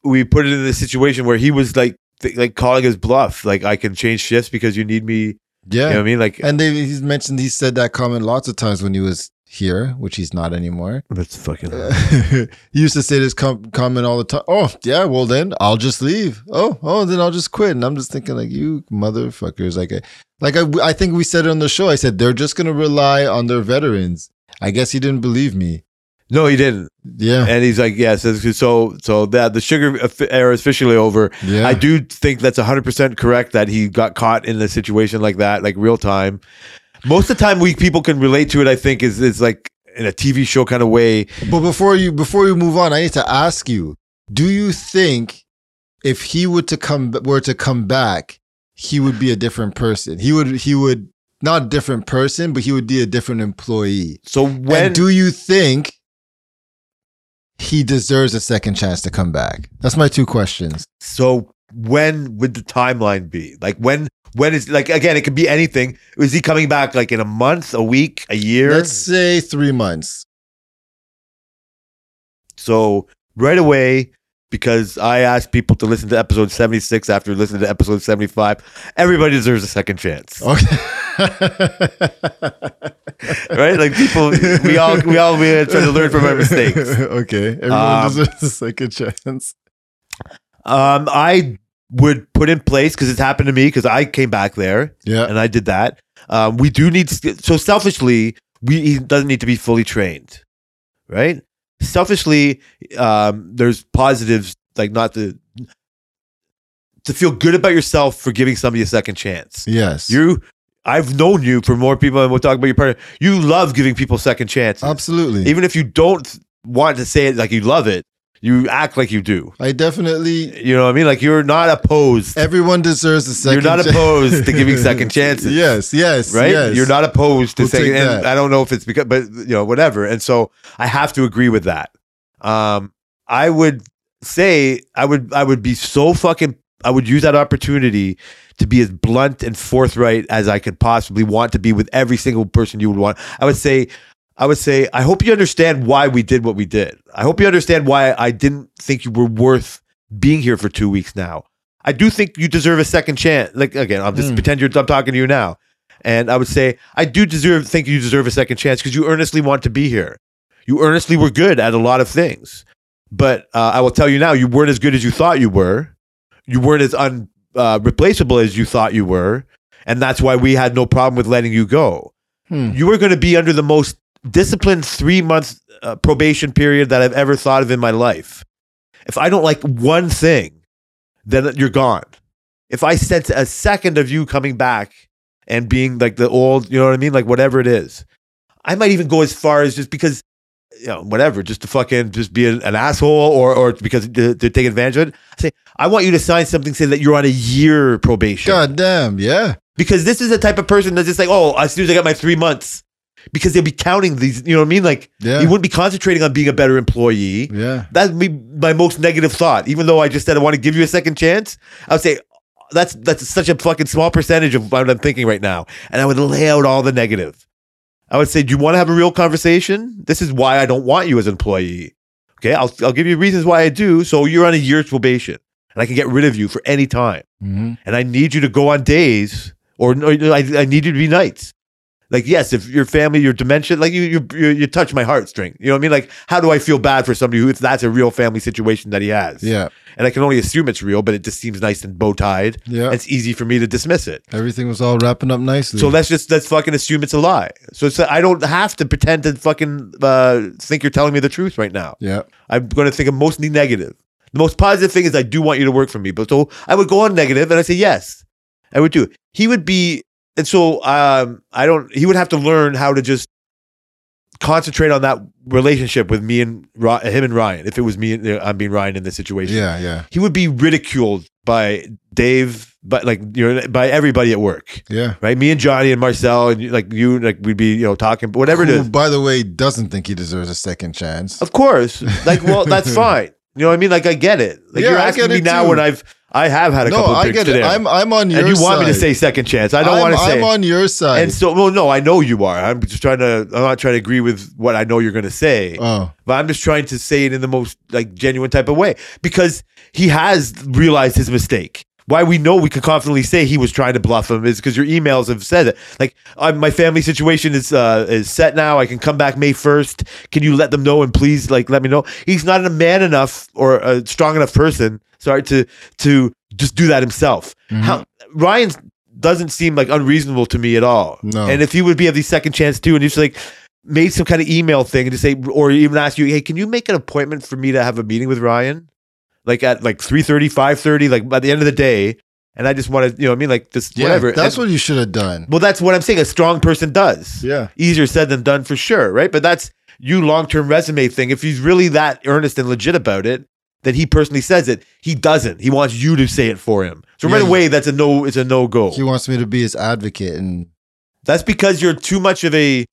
we put it in this situation where he was like th- like calling his bluff. Like I can change shifts because you need me. yeah. You know what I mean? Like And they, he's mentioned he said that comment lots of times when he was here, which he's not anymore. that's fucking. Uh, <laughs> he used to say this com- comment all the time. Oh, yeah, well then I'll just leave. Oh, oh, then I'll just quit. And I'm just thinking like you motherfuckers. Like, I, like I, I think we said it on the show. I said they're just gonna rely on their veterans. I guess he didn't believe me. No, he didn't. Yeah, And he's like, yes. Yeah, so so that the sugar era is officially over. yeah. I do think that's 100% correct that he got caught in a situation like that, like real time. Most of the time, we people can relate to it. I think is is like in a TV show kind of way. But before you before you move on, I need to ask you: Do you think if he would to come were to come back, he would be a different person? He would he would not a different person, but he would be a different employee. So when and do you think he deserves a second chance to come back? That's my two questions. so when would the timeline be? Like when when is like again? It could be anything. Is he coming back like in a month, a week, a year? Let's say three months. So right away, because I asked people to listen to episode 76 after listening to episode 75, everybody deserves a second chance. Okay. <laughs> Right? Like people we all we all we try to learn from our mistakes. <laughs> okay. Everyone Um, deserves a second chance. Um I would put in place because it's happened to me because I came back there Yeah. and I did that. Um, we do need so selfishly we he doesn't need to be fully trained, right? Selfishly, um, there's positives like not to to feel good about yourself for giving somebody a second chance. Yes. You, I've known you for more people, and we'll talk about your partner. You love giving people second chances, Absolutely. even if you don't want to say it like you love it. You act like you do. I definitely. You know what I mean? Like you're not opposed. Everyone deserves a second. You're not opposed to giving <laughs> second chances. yes, yes, right? Yes. You're not opposed to We'll saying, and. I don't know if it's because, but you know, whatever. And so I have to agree with that. Um, I would say I would, I would be so fucking, I would use that opportunity to be as blunt and forthright as I could possibly want to be with every single person you would want. I would say, I would say, I hope you understand why we did what we did. I hope you understand why I didn't think you were worth being here for two weeks now. I do think you deserve a second chance. Like again, I'll just Mm. pretend you're I'm talking to you now. And I would say, I do deserve think you deserve a second chance because you earnestly want to be here. You earnestly were good at a lot of things. But uh, I will tell you now, you weren't as good as you thought you were. You weren't as unreplaceable uh, as you thought you were. And that's why we had no problem with letting you go. Hmm. You were going to be under the most disciplined three month uh, probation period that I've ever thought of in my life. If I don't like one thing, then you're gone. If I sense a second of you coming back and being like the old, you know what I mean? Like whatever it is, I might even go as far as just because, you know, whatever, just to fucking just be an, an asshole or, or because to, to take advantage of it. I say, I want you to sign something saying that you're on a year probation God damn. Yeah. because this is the type of person that's just like, oh, as soon as I got my three months, because they'll be counting these, you know what I mean? Like, Yeah. you wouldn't be concentrating on being a better employee. Yeah. That'd be my most negative thought. Even though I just said I want to give you a second chance, I would say that's that's such a fucking small percentage of what I'm thinking right now, and I would lay out all the negative. I would say, do you want to have a real conversation? This is why I don't want you as an employee. Okay, I'll I'll give you reasons why I do. So you're on a year's probation, and I can get rid of you for any time Mhm. and I need you to go on days, or no, I, I need you to be nights. Like, yes, if your family, your dementia, like you, you, you, you touch my heartstring. You know what I mean? Like, how do I feel bad for somebody who, if that's a real family situation that he has? Yeah. And I can only assume it's real, but it just seems nice and bow tied. Yeah. It's easy for me to dismiss it. Everything was all wrapping up nicely. So let's just let's fucking assume it's a lie. So it's, I don't have to pretend to fucking uh, think you're telling me the truth right now. yeah. I'm going to think of mostly negative. The most positive thing is I do want you to work for me. But so I would go on negative and I say yes, I would do. He would be, and so um, I don't. He would have to learn how to just concentrate on that relationship with me and him and Ryan. If it was me, and uh, I'm being Ryan in this situation, Yeah, yeah, he would be ridiculed by Dave, but like you know, by everybody at work, yeah. right? Me and Johnny and Marcel and like you, like we'd be you know talking, whatever it Who, is. by the way, doesn't think he deserves a second chance. Of course, like well, that's <laughs> fine. You know what I mean? Like I get it. Like Yeah, you're I asking get me it now too. when I've I have had a no, couple of I drinks get it. today. I'm I'm on your side. and you want me to say second chance? I don't I'm, want to say. I'm on your side. and so, well, no, I know you are. I'm just trying to. I'm not trying to agree with what I know you're going to say, oh, but I'm just trying to say it in the most like genuine type of way because he has realized his mistake. Why we know we can confidently say he was trying to bluff him is because your emails have said it. Like, uh, my family situation is uh, is set now. I can come back May first. Can you let them know and please like let me know? He's not a man enough or a strong enough person. Sorry to to just do that himself. Mm-hmm. How Ryan doesn't seem like unreasonable to me at all. No. And if he would be of the second chance too, and he's like made some kind of email thing and just say, or even ask you, hey, can you make an appointment for me to have a meeting with Ryan? Like at like 3.30, 5.30, like by the end of the day. And I just want to, you know what I mean? Like just yeah. whatever. That's And- what you should have done. well, that's what I'm saying. A strong person does. Yeah. Easier said than done for sure, right? But that's you long term resume thing. If he's really that earnest and legit about it, then he personally says it. He doesn't. He wants you to say it for him. So right Yeah. away, that's a no. It's a no go. He wants me to be his advocate, and That's because you're too much of a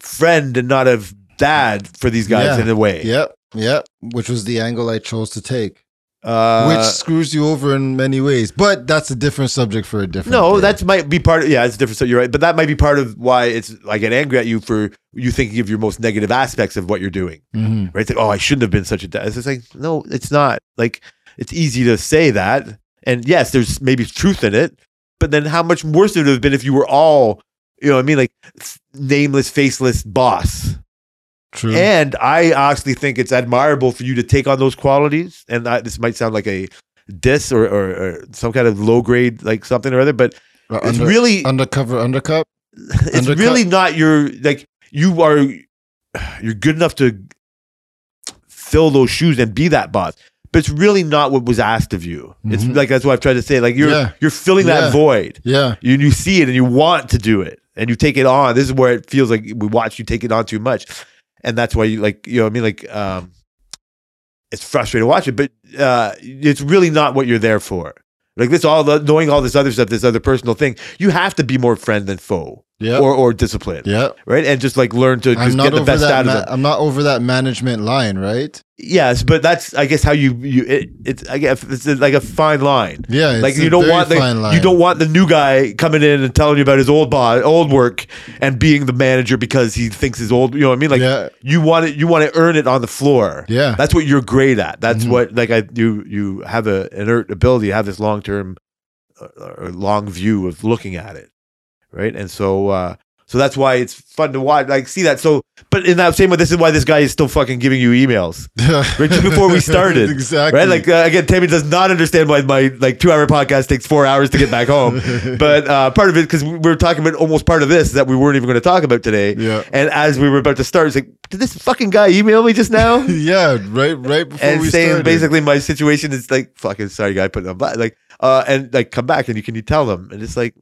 friend and not a dad for these guys Yeah. in a way. yep, yep. Which was the angle I chose to take, Uh, which screws you over in many ways. But that's a different subject for a different. no, day. that's might be part of yeah, it's a different. So you're right, but that might be part of why it's I get angry at you for you thinking of your most negative aspects of what you're doing. Mhm. right? It's like, oh, I shouldn't have been such a. It's like, no, it's not. Like, it's easy to say that. And yes, there's maybe truth in it, but then how much worse it would have been if you were all, you know what I mean? Like, nameless, faceless boss. True. And I honestly think it's admirable for you to take on those qualities. And I, this might sound like a diss or, or, or some kind of low grade, like something or other, but Or it's under- really, undercover undercut. <laughs> it's undercut. really not your like you are you're good enough to fill those shoes and be that boss but it's really not what was asked of you it's Mhm. like that's what i've tried to say like you're Yeah. you're filling Yeah. that void Yeah, you, you see it and you want to do it and you take it on this is where it feels like we watch you take it on too much and that's why you like you know i mean? Like um it's frustrating to watch it but uh it's really not what you're there for. Like this all the knowing all this other stuff this other personal thing you have to be more friend than foe yeah, or or discipline yeah. right? And just like learn to just get the best out of them. I'm not over that management line, right? Yes, but that's I guess how you you it, it's I guess it's like a fine line. Yeah, it's like a you don't want the you don't want the new guy coming in and telling you about his old boss, old work, and being the manager because he thinks his old. You know what I mean? Like yeah, you want it, you want to earn it on the floor. yeah. That's what you're great at. That's Mhm. what like I you you have a inert ability, you have this long term, uh, or long view of looking at it, right? And so uh so that's why it's fun to watch, like see that. So, but in that same way, this is why this guy is still fucking giving you emails, <laughs> right? Just before we started, exactly. right? Like uh, again, Tammy does not understand why my like two hour podcast takes four hours to get back home. <laughs> but uh, part of it because we were talking about almost part of this that we weren't even going to talk about today. yeah, And as we were about to start, it's like, did this fucking guy email me just now? <laughs> yeah. Right, right before and we saying started. basically my situation is like fucking sorry guy putting on black like uh and like come back and you can you tell them and it's like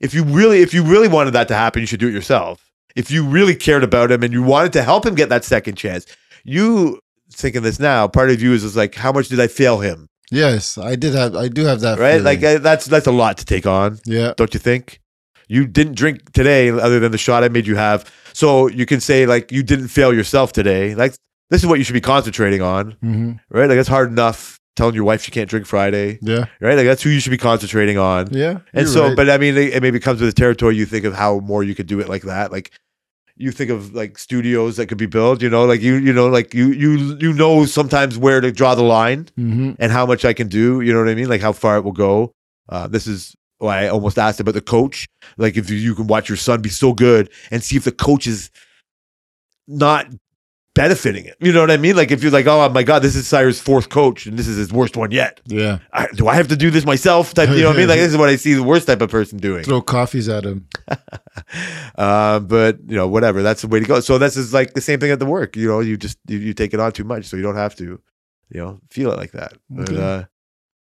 if you really if you really wanted that to happen you should do it yourself. If you really cared about him and you wanted to help him get that second chance you thinking this now part of you is, is like how much did i fail him? Yes, I did have. I do have that. right? Feeling. like uh, that's that's a lot to take on yeah, don't you think? You didn't drink today other than the shot i made you have. So you can say like you didn't fail yourself today. Like this is what you should be concentrating on. Hmm right? Like it's hard enough telling your wife she can't drink friday yeah, right? Like that's who you should be concentrating on. yeah. and so, right. but I mean, it, it maybe comes with the territory. You think of how more you could do it like that. Like you think of like studios that could be built. You know, like you, you know, like you, you, you know, sometimes where to draw the line Mhm. and how much I can do. You know what I mean? Like how far it will go. Uh, this is why I almost asked about the coach. Like if you, you can watch your son be so good and see if the coach is not benefiting it. You know what I mean? Like if you're like, oh my god, this is Cyrus' fourth coach and this is his worst one yet. yeah. I, do I have to do this myself? Type, you know what I mean? Like this is what I see the worst type of person doing. Throw coffees at him. <laughs> uh, but you know, whatever. That's the way to go. So this is like the same thing at the work. You know, you just you, you take it on too much, so you don't have to, you know, feel it like that. But Okay.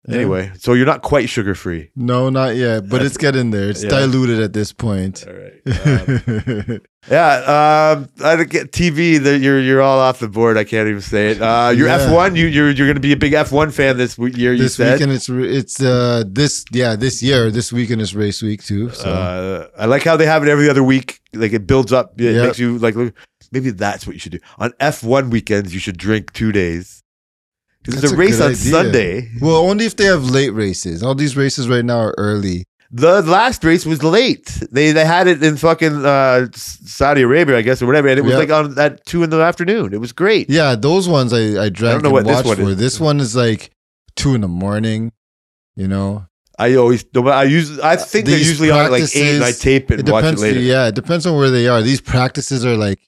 Uh, Yeah. Anyway, so you're not quite sugar free. No, not yet, but it's getting there. It's Yeah. diluted at this point. All right. <laughs> Um, yeah. Um, I get TV. That you're you're all off the board. I can't even say it. Uh, you're Yeah. F1. You you're you're going to be a big F1 fan this year. You this said. weekend it's it's uh this yeah this year this weekend is race week too. So Uh, I like how they have it every other week. Like it builds up. It Yep. makes you like. look- Maybe that's what you should do on F1 weekends. You should drink two days because there's a a race on idea. Sunday. well, only if they have late races. All these races right now are early. The last race was late. They they had it in fucking uh, Saudi Arabia, I guess, or whatever, and it was Yeah. like on at two in the afternoon. It was great. Yeah, those ones I I drank know and what this one for. is. This one is like two in the morning. You know, I always, I use, I think they're usually on like eight, and I tape it it and watch it depends. later. Yeah, it depends on where they are. These practices are like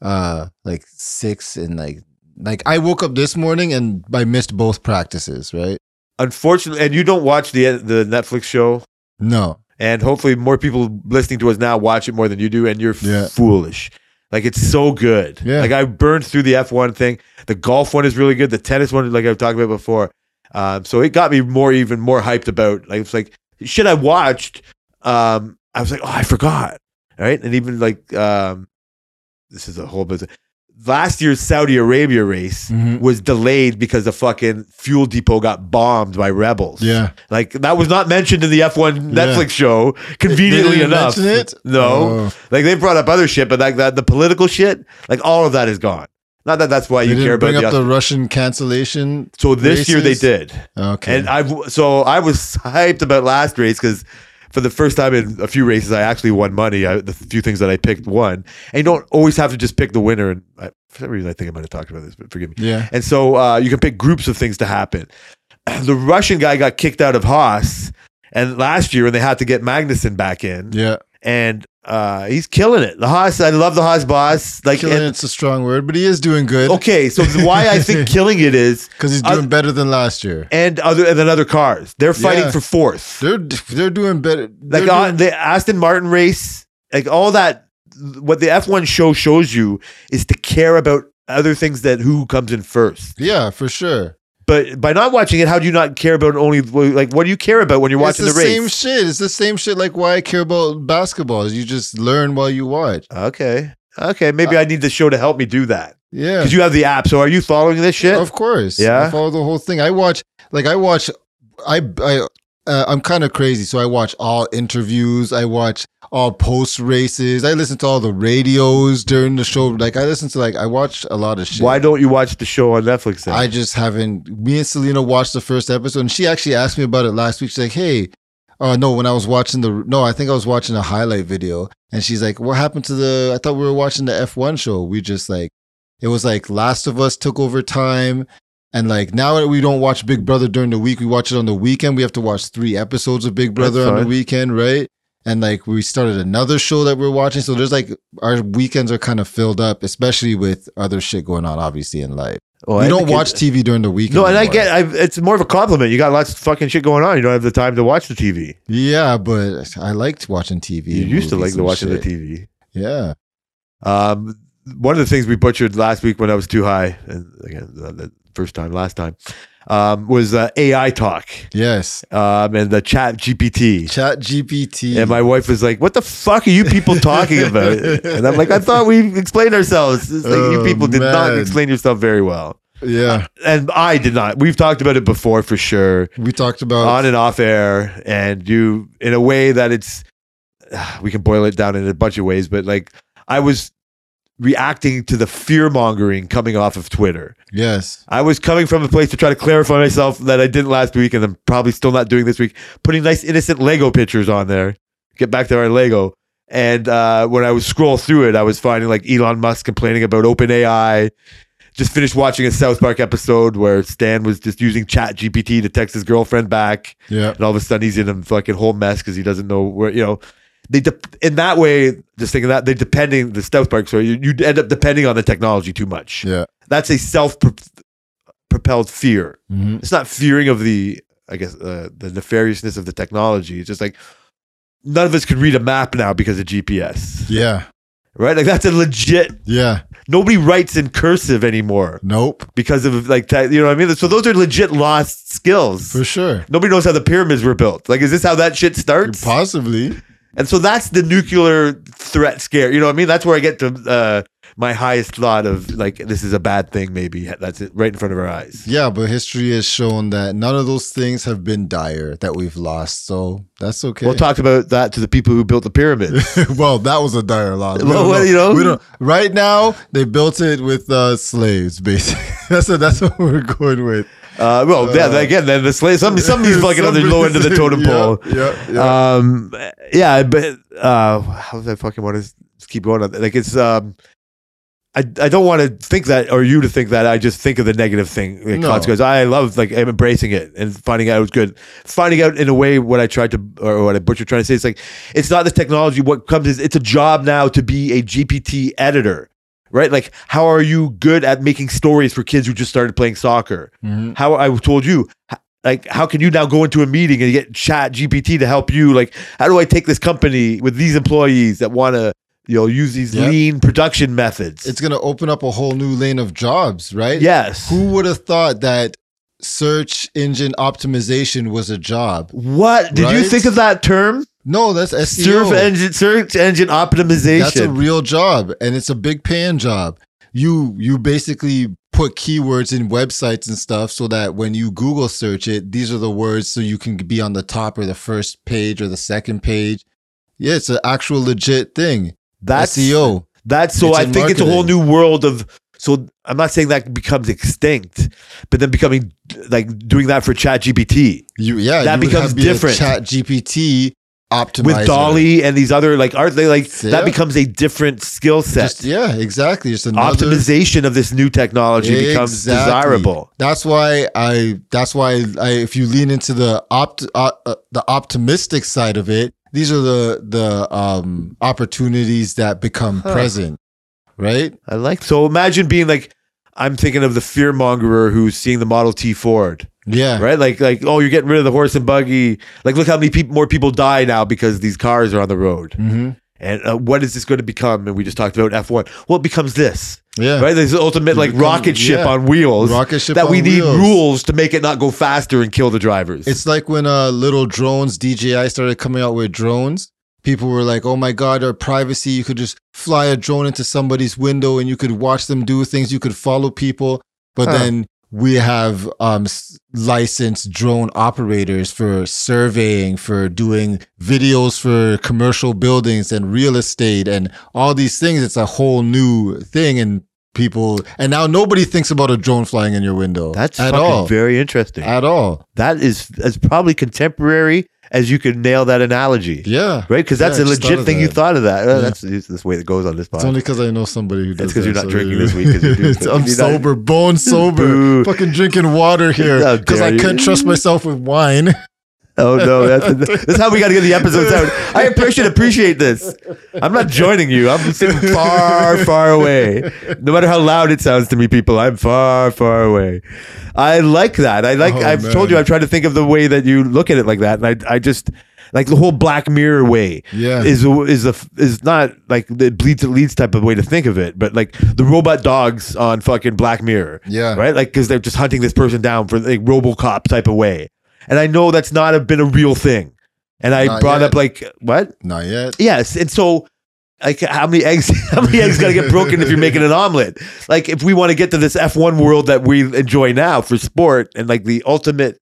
uh like six and like like I woke up this morning and I missed both practices. Right? Unfortunately, and you don't watch the the Netflix show, No. and hopefully more people listening to us now watch it more than you do, and you're Yeah. foolish. Like it's so good. Yeah. Like I burned through the F1 thing. The golf one is really good. The tennis one, like I've talked about before. Um, so it got me more, even more hyped about. Like it's like shit I watched. Um, I was like, oh, I forgot. All right, and even like um, this is a whole business. Last year's Saudi Arabia race Mhm. was delayed because the fucking fuel depot got bombed by rebels. Yeah. Like that was not mentioned in the F1 Yeah. Netflix show. Conveniently enough? No, Oh. like they brought up other shit, but like that the political shit, like all of that is gone. Not that that's why They you didn't care about bring the. up the Russian cancellation. so this year they did, Okay. and I've so I was hyped about last race because. For the first time in a few races, I actually won money. I, the few things that I picked won, and you don't always have to just pick the winner. And I, for some reason, I think I might have talked about this, but forgive me. yeah. And so uh, you can pick groups of things to happen. <clears throat> The Russian guy got kicked out of Haas, and last year when they had to get Magnussen back in, Yeah. and uh, he's killing it. The Haas, I love the Haas boss. Like, Killing and- it's a strong word, but he is doing good okay, so why I think <laughs> killing it is, because he's Uh, doing better than last year. and other and then other cars, they're fighting Yeah. for fourth. They're they're doing better. Like they're uh, doing- the Aston Martin race, like all that. What the F1 show shows you is to care about other things that who comes in first. yeah, for sure. But by not watching it, how do you not care about only like what do you care about when you're watching it's the, the, race? same shit. It's the same shit. Like why I care about basketball is you just learn while you watch. okay, okay, maybe uh, I need the show to help me do that Yeah, because you have the app. So are you following this shit? of course. Yeah? I follow the whole thing. I watch like I watch. I I uh, I'm kind of crazy, so I watch all interviews. I watch all post races. I listen to all the radios during the show. Like I listen to like I watch a lot of shit. Why don't you watch the show on Netflix? Then? I just haven't. Me and Selena watched the first episode, and she actually asked me about it last week. She's like, "Hey, uh, no, when I was watching the no, I think I was watching a highlight video, and she's like, "What happened to the? I thought we were watching the F one show. We just like, it was like Last of Us took over time." And like now that we don't watch Big Brother during the week, we watch it on the weekend. We have to watch three episodes of Big Brother on the weekend, right? And like we started another show that we're watching. So there's like our weekends are kind of filled up, especially with other shit going on, obviously in life. Oh, we I don't watch TV during the weekend. No, and I get. I, it's more of a compliment. You got lots of fucking shit going on. You don't have the time to watch the TV. Yeah, but I liked watching TV. You used to like to watching the. TV. Yeah. Um, one of the things we butchered last week when I was too high, and again, first time, last time, um, was uh, AI talk Yes. um, and the Chat GPT. Chat GPT. And my wife was like, "What the fuck are you people talking <laughs> about?" And I'm like, "I thought we explained ourselves. It's like you Oh, people did not explain yourself very well." yeah. And I did not. We've talked about it before for sure, We talked about on and off air, and you in a way that it's. <sighs> We can boil it down in a bunch of ways, but like I was reacting to the fear mongering coming off of Twitter. yes. I was coming from a place to try to clarify myself that I didn't last week, and I'm probably still not doing this week. Putting nice innocent Lego pictures on there. Get back to our Lego. And uh, when I was scroll through it, I was finding like Elon Musk complaining about OpenAI. Just finished watching a South Park episode where Stan was just using Chat GPT to text his girlfriend back, Yeah. and all of a sudden he's in a fucking whole mess because he doesn't know where you know. They de- in that way, just thinking that they're depending the South Park, so you you end up depending on the technology too much Yeah. that's a self propelled fear. hmm It's not fearing of the, I guess, uh, the nefariousness of the technology. It's just like none of us could read a map now because of GPS. Yeah. right? Like that's a legit. Yeah. Nobody writes in cursive anymore Nope. because of like that. You know what I mean? So those are legit lost skills. For sure. Nobody knows how the pyramids were built. Like, is this how that shit starts? Possibly. And so that's the nuclear threat scare. You know what I mean? That's where I get to uh, my highest thought of like this is a bad thing. Maybe that's it right in front of our eyes. Yeah, but history has shown that none of those things have been dire that we've lost. So that's okay. We'll talk about that to the people who built the pyramids. <laughs> well, that was a dire loss. Well, well, you know. we don't. Right now, they built it with uh, slaves. Basically, <laughs> that's what that's what we're going with. Uh, well, yeah, Uh, again, then the slave, some some of these <laughs> fucking other low end of the totem <laughs> pole. Yeah, yeah. yeah. Um, yeah, but uh, how does I fucking want to keep going? On? Like it's um. I, I don't want to think that or you to think that I just think of the negative thing like, No. consequence. I love like I'm embracing it and finding out it was good. Finding out in a way what I tried to or what I butcher trying to say. It's like it's not this technology. What comes is it's a job now to be a GPT editor, right? Like how are you good at making stories for kids who just started playing soccer? Mhm. how I told you, like, how can you now go into a meeting and get Chat GPT to help you? Like, how do I take this company with these employees that want to, you know, use these Yep. lean production methods? It's gonna open up a whole new lane of jobs, right? yes. Who would have thought that search engine optimization was a job? what did you think of that term? No, that's SEO. Search engine, search engine optimization. That's a real job, and it's a big paying job. You you basically put keywords in websites and stuff so that when you Google search it, these are the words so you can be on the top or the first page or the second page. Yeah, it's an actual legit thing. that's SEO. That's so It's I in think it's a whole new world of. So I'm not saying that becomes extinct, but then becoming like doing that for Chat GPT. You yeah, That becomes be different. Chat GPT optimizer with DALL-E and these other like art they like Yeah. that becomes a different skill set. Just, yeah, exactly. Just another Optimization of this new technology becomes desirable. That's why I. That's why I. If you lean into the opt, uh, uh, the optimistic side of it, these are the the um opportunities that become Huh. present, right? I like so imagine being like I'm thinking of the fear mongerer who's seeing the Model T Ford, Yeah, right? Like like oh you're getting rid of the horse and buggy. Like look how many people more people die now because these cars are on the road. hmm And uh, what is this going to become? And we just talked about F1. Well, it becomes this, Yeah, right? This ultimate like rocket ship yeah. on wheels. Rocket ship that we need wheels. rules to make it not go faster and kill the drivers. It's like when uh little drones DJI started coming out with drones. People were like, "Oh my god, our privacy! You could just fly a drone into somebody's window and you could watch them do things. You could follow people." But Huh. then we have um licensed drone operators for surveying, for doing videos for commercial buildings and real estate and all these things. It's a whole new thing, and people and now nobody thinks about a drone flying in your window. That's at all. very interesting. at all. that is as probably contemporary as you could nail that analogy. Yeah. Right? Because that's Yeah, a legit thing you thought of that. Yeah. That's it's this way it goes on this podcast. It's only because I know somebody who does. It's 'cause you're that, not drinking this week you're <laughs> doing I'm. You're not- sober, bone sober, fucking drinking water <laughs> oh, here because I couldn't trust myself with wine. Oh no, that's, that's how we got to get the episodes out. I appreciate appreciate this. I'm not joining you. I'm sitting far, far away. No matter how loud it sounds to me, people, I'm far, far away. I like that. I like. Oh, I've told you. I've tried to think of the way that you look at it like that, and I, I just like the whole Black Mirror way. Yeah. is is a is not like the bleeds it leads type of way to think of it, but like the robot dogs on fucking Black Mirror Yeah. right? Like because they're just hunting this person down for like RoboCop type of way. And I know that's not a, been a real thing. And I Not brought yet. up like what? Not yet. Yes. And so like how many eggs <laughs> how many eggs gotta get broken if you're making an omelet? Like if we want to get to this F1 world that we enjoy now for sport and like the ultimate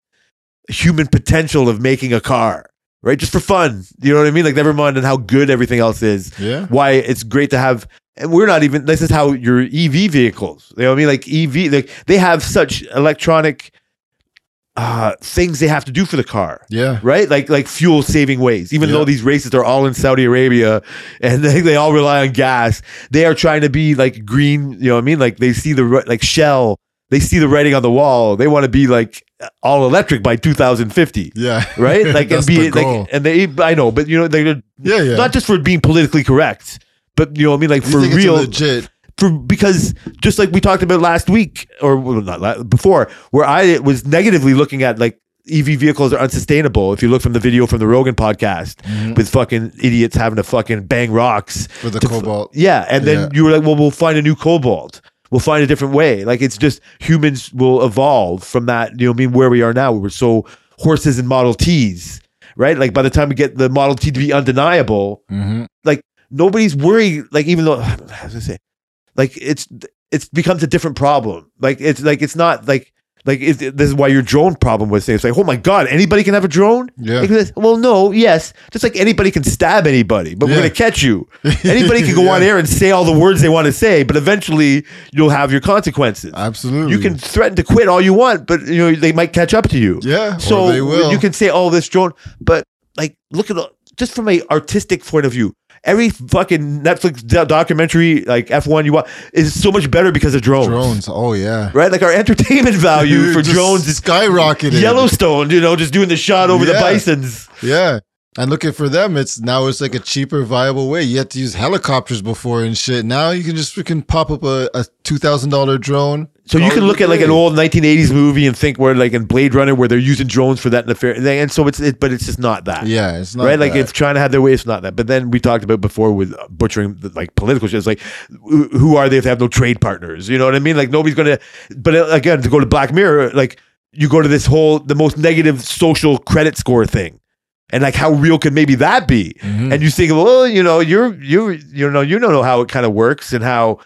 human potential of making a car, right? Just for fun. You know what I mean? Like never mind on how good everything else is Yeah. why it's great to have and we're not even this is how your EV vehicles you know what I mean like EV like they have such electronic uh things they have to do for the car Yeah. right like like fuel saving ways even Yeah. though these races are all in Saudi Arabia <laughs> and they, they all rely on gas they are trying to be like green you know what I mean like they see the like Shell they see the writing on the wall they want to be like all electric by 2050 Yeah. <laughs> right <laughs> like and be like and they I know but you know they're yeah. Yeah. not just for being politically correct, but you know what I mean, like You for real, legit. For because just like we talked about last week or well, not la- before, where I was negatively looking at like EV vehicles are unsustainable. If you look from the video from the Rogan podcast Mm-hmm. with fucking idiots having to fucking bang rocks For the to cobalt. yeah, and then Yeah. you were like, well, we'll find a new cobalt. We'll find a different way. Like it's just humans will evolve from that. You know, I mean, where we are now, we're so horses and Model Ts, right? Like by the time we get the Model T to be undeniable, hmm nobody's worried. Like even though, <sighs> was I say, like it's it becomes a different problem. Like it's like it's not like like it, this is why your drone problem was saying it's like oh my god anybody can have a drone. Yeah. Like well, no, yes, just like anybody can stab anybody, but we're gonna catch you. <laughs> Anybody can go on air and say all the words they want to say, but eventually you'll have your consequences. Absolutely. You can threaten to quit all you want, but you know they might catch up to you. Yeah. So they will. you can say all this drone, but like look at just from a artistic point of view, every fucking Netflix documentary like F1 you watch is so much better because of drones. drones. Oh yeah. Right? Like our entertainment <laughs> value for drones is skyrocketed. Yellowstone, you know, just doing the shot over the bisons. Yeah. And looking for them, it's now it's like a cheaper, viable way. You had to use helicopters before and shit. Now you can just freaking pop up a, a two thousand dollar drone. So you can look at like an old 1980s movie and think where like in Blade Runner where they're using drones for that nefarious thing, and so it's it, but it's just not that. Yeah, it's not right? Like that. if China had their way, it's not that. But then we talked about before with butchering the, like political shit. It's like, who who are they if they have no trade partners? You know what I mean? Like nobody's gonna. But uh, again, to go to Black Mirror, like you go to this whole the most negative social credit score thing, and like how real could maybe that be? Mhm. And you think, well, you know, you're you you know you don't know how it kind of works and how.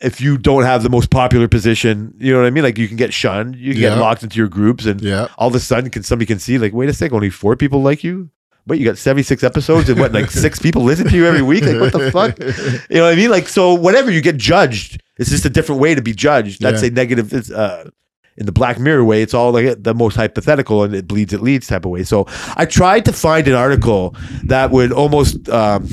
If you don't have the most popular position, you know what I mean. Like you can get shunned, you can Yeah. get locked into your groups, and yeah. all of a sudden can somebody can see like wait a sec only four people like you but you got 76 episodes and what like <laughs> six people listen to you every week like what the fuck <laughs> you know what i mean like so whatever you get judged it's just a different way to be judged that's Yeah. a negative it's uh in the black mirror way it's all like the most hypothetical and it bleeds it leads type of way so i tried to find an article that would almost um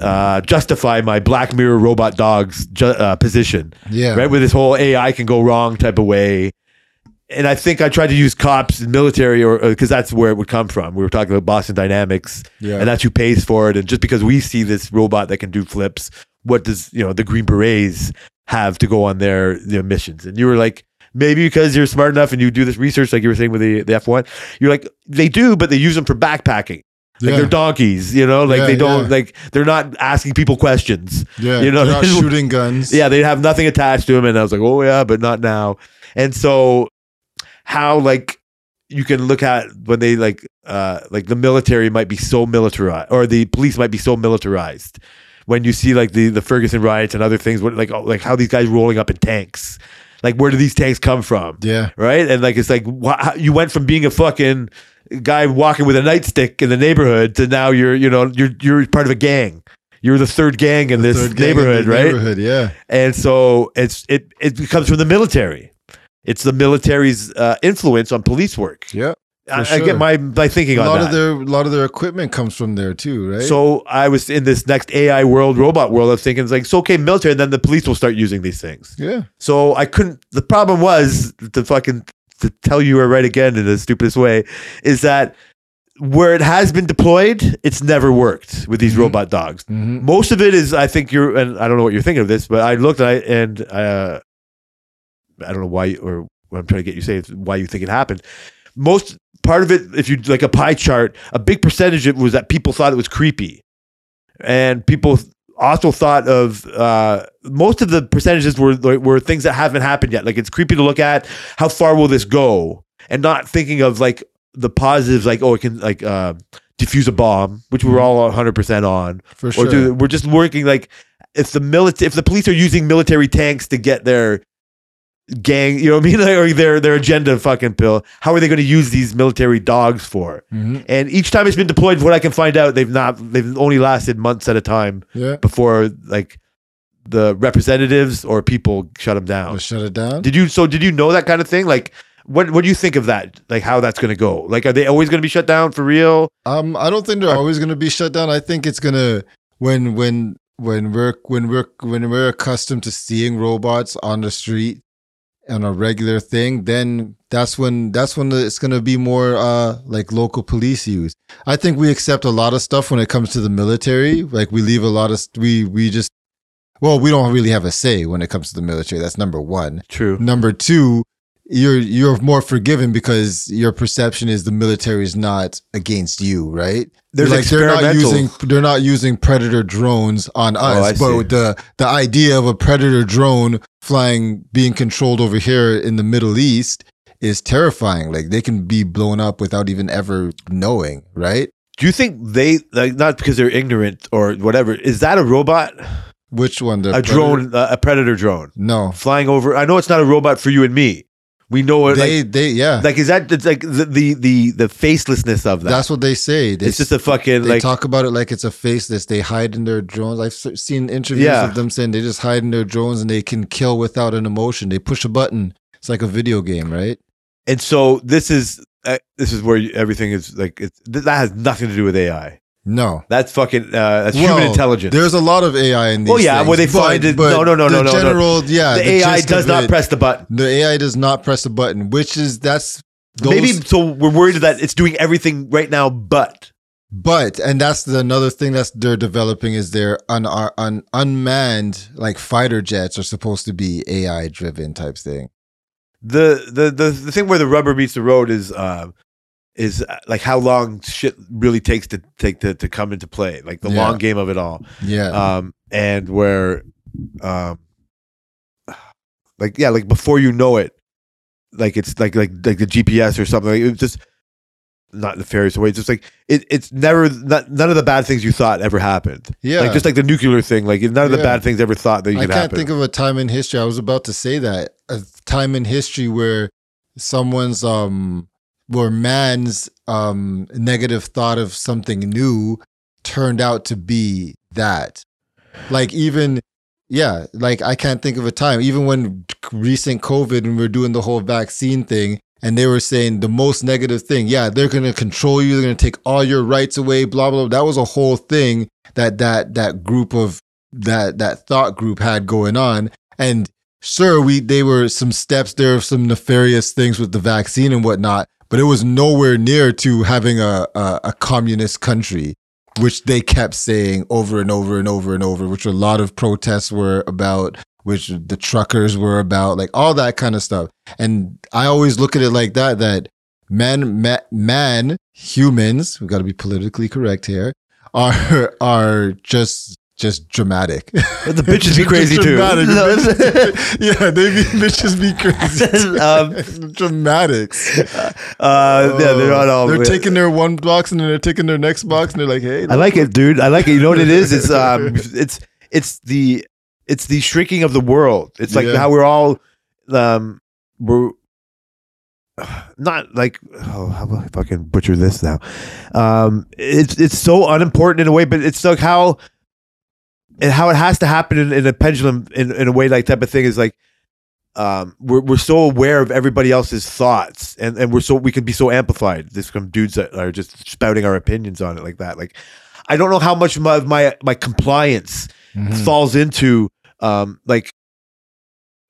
uh, justify my Black Mirror robot dogs ju- uh, position Yeah. right? With this whole AI can go wrong type of way. And I think I tried to use cops and military, or because that's where it would come from. We were talking about Boston Dynamics, Yeah. and that's who pays for it. And just because we see this robot that can do flips, what does you know the Green Berets have to go on their their missions? And you were like, maybe because you're smart enough and you do this research, like you were saying with the the F one, you're like they do, but they use them for backpacking. Like Yeah. they're donkeys, you know, like Yeah, they don't yeah. like they're not asking people questions. Yeah. You know, They're not <laughs> shooting guns. Yeah, they have nothing attached to them, and I was like, oh yeah, but not now. And so, how like you can look at when they like uh like the military might be so militarized, or the police might be so militarized. When you see like the the Ferguson riots and other things, what like like how these guys rolling up in tanks, like where do these tanks come from? Yeah. right? And like it's like how- you went from being a fucking guy walking with a nightstick in the neighborhood to now you're you know you're you're part of a gang. You're the third gang in this gang neighborhood, the right? Neighborhood. Yeah. And so it's it it comes from the military. It's the military's uh, influence on police work. Yeah. I, for I get my my thinking A on lot that. of their a lot of their equipment comes from there too, right? So I was in this next AI world, robot world. I was thinking, it's like, so okay, military, and then the police will start using these things. yeah. So I couldn't. The problem was to fucking to tell you are right again in the stupidest way is that where it has been deployed, it's never worked with these Mhm. robot dogs. Mhm. Most of it is, I think you're, and I don't know what you're thinking of this, but I looked at it and uh, I don't know why, or what I'm trying to get you to say why you think it happened. Most part of it, if you like a pie chart, a big percentage of it was that people thought it was creepy, and people also thought of uh, most of the percentages were were things that haven't happened yet. Like it's creepy to look at. How far will this go? And not thinking of like the positives, like oh, it can like uh, diffuse a bomb, which we're all 100 percent on For or sure. do, we're just working like if the military if the police are using military tanks to get their gang you know what i mean <laughs> like, or their their agenda fucking pill how are they going to use these military dogs for Mhm. and each time it's been deployed what i can find out they've not they've only lasted months at a time Yeah. before like the representatives or people shut them down shut it down. did you so did you know that kind of thing like what what do you think of that like how that's going to go like are they always going to be shut down for real Um, I don't think they're always going to be shut down. I think it's gonna when when when we're when we're when we're accustomed to seeing robots on the street on a regular thing, then that's when that's when it's gonna be more uh like local police use. I think we accept a lot of stuff when it comes to the military. Like we leave a lot of we we just well we don't really have a say when it comes to the military. That's number one. true Number two you're you're more forgiven because your perception is the military is not against you, right? There's like they're not using they're not using predator drones on Oh, us, see. but the the idea of a predator drone flying being controlled over here in the Middle East is terrifying. Like they can be blown up without even ever knowing, right? Do you think they like not because they're ignorant or whatever? Is that a robot? Which one? The a predator? drone, uh, a predator drone No, flying over? I know it's not a robot for you and me. We know it. they like, they yeah. like is that it's like the the the, the facelessness of that? That's what they say. They it's just a fucking they like talk about it like it's a faceless. They hide in their drones. I've seen interviews Yeah. of them saying they just hide in their drones and they can kill without an emotion. They push a button. It's like a video game, right? and so this is uh, this is where everything is like it's that has nothing to do with AI. No. That's fucking uh, that's Well, human intelligence. There's a lot of AI in these. Oh, yeah, things, where they find it- no, no, no, the no, no, no. General, yeah. the AI does not it- press the button. The AI does not press the button, which is that's those, Maybe so we're worried that it's doing everything right now, but But and that's the another thing that's they're developing is their un, un, unmanned like fighter jets are supposed to be AI driven type thing. the the the, the thing where the rubber meets the road is uh, is uh, like how long shit really takes to take to, to come into play, like the Yeah. long game of it all. Yeah. Um, and where, um, like yeah, like before you know it, like it's like like like the GPS or something. Like, it was just not nefarious way. It's just like it, it's never not, none of the bad things you thought ever happened. yeah. Like just like the nuclear thing, like none of the Yeah. bad things ever thought that you I could can't happen. think of a time in history. I was about to say that a time in history where someone's um where man's um negative thought of something new turned out to be that. Like even yeah, like I can't think of a time. Even when recent COVID and we are doing the whole vaccine thing, and they were saying the most negative thing, yeah, they're gonna control you, they're gonna take all your rights away, blah blah. blah. That was a whole thing that that that group of that that thought group had going on. And sure, we they were some steps there of some nefarious things with the vaccine and whatnot, but it was nowhere near to having a a, a communist country, which they kept saying over and over and over and over, which a lot of protests were about, which the truckers were about, like all that kind of stuff. And I always look at it like that, that man, ma- man, humans, We've got to be politically correct here, are <laughs> are just just dramatic. <laughs> But the bitches be crazy too. <laughs> <laughs> Yeah, they be bitches be crazy. Um, Dramatics. Uh, yeah, they're not all. They're taking their one box and then they're taking their next box and they're like, hey, I like it, dude. I like it. You know what it is? It's um, it's it's the it's the shrinking of the world. It's like Yeah. how we're all um, we're <sighs> not like oh, how about I fucking butcher this now? Um, it's it's so unimportant in a way, but it's like how and how it has to happen in, in a pendulum in, in a way like type of thing is like um we're we're so aware of everybody else's thoughts and and we're so we can be so amplified. This from dudes that are just spouting our opinions on it like that. Like i don't know how much of my my, my compliance Mhm. falls into um like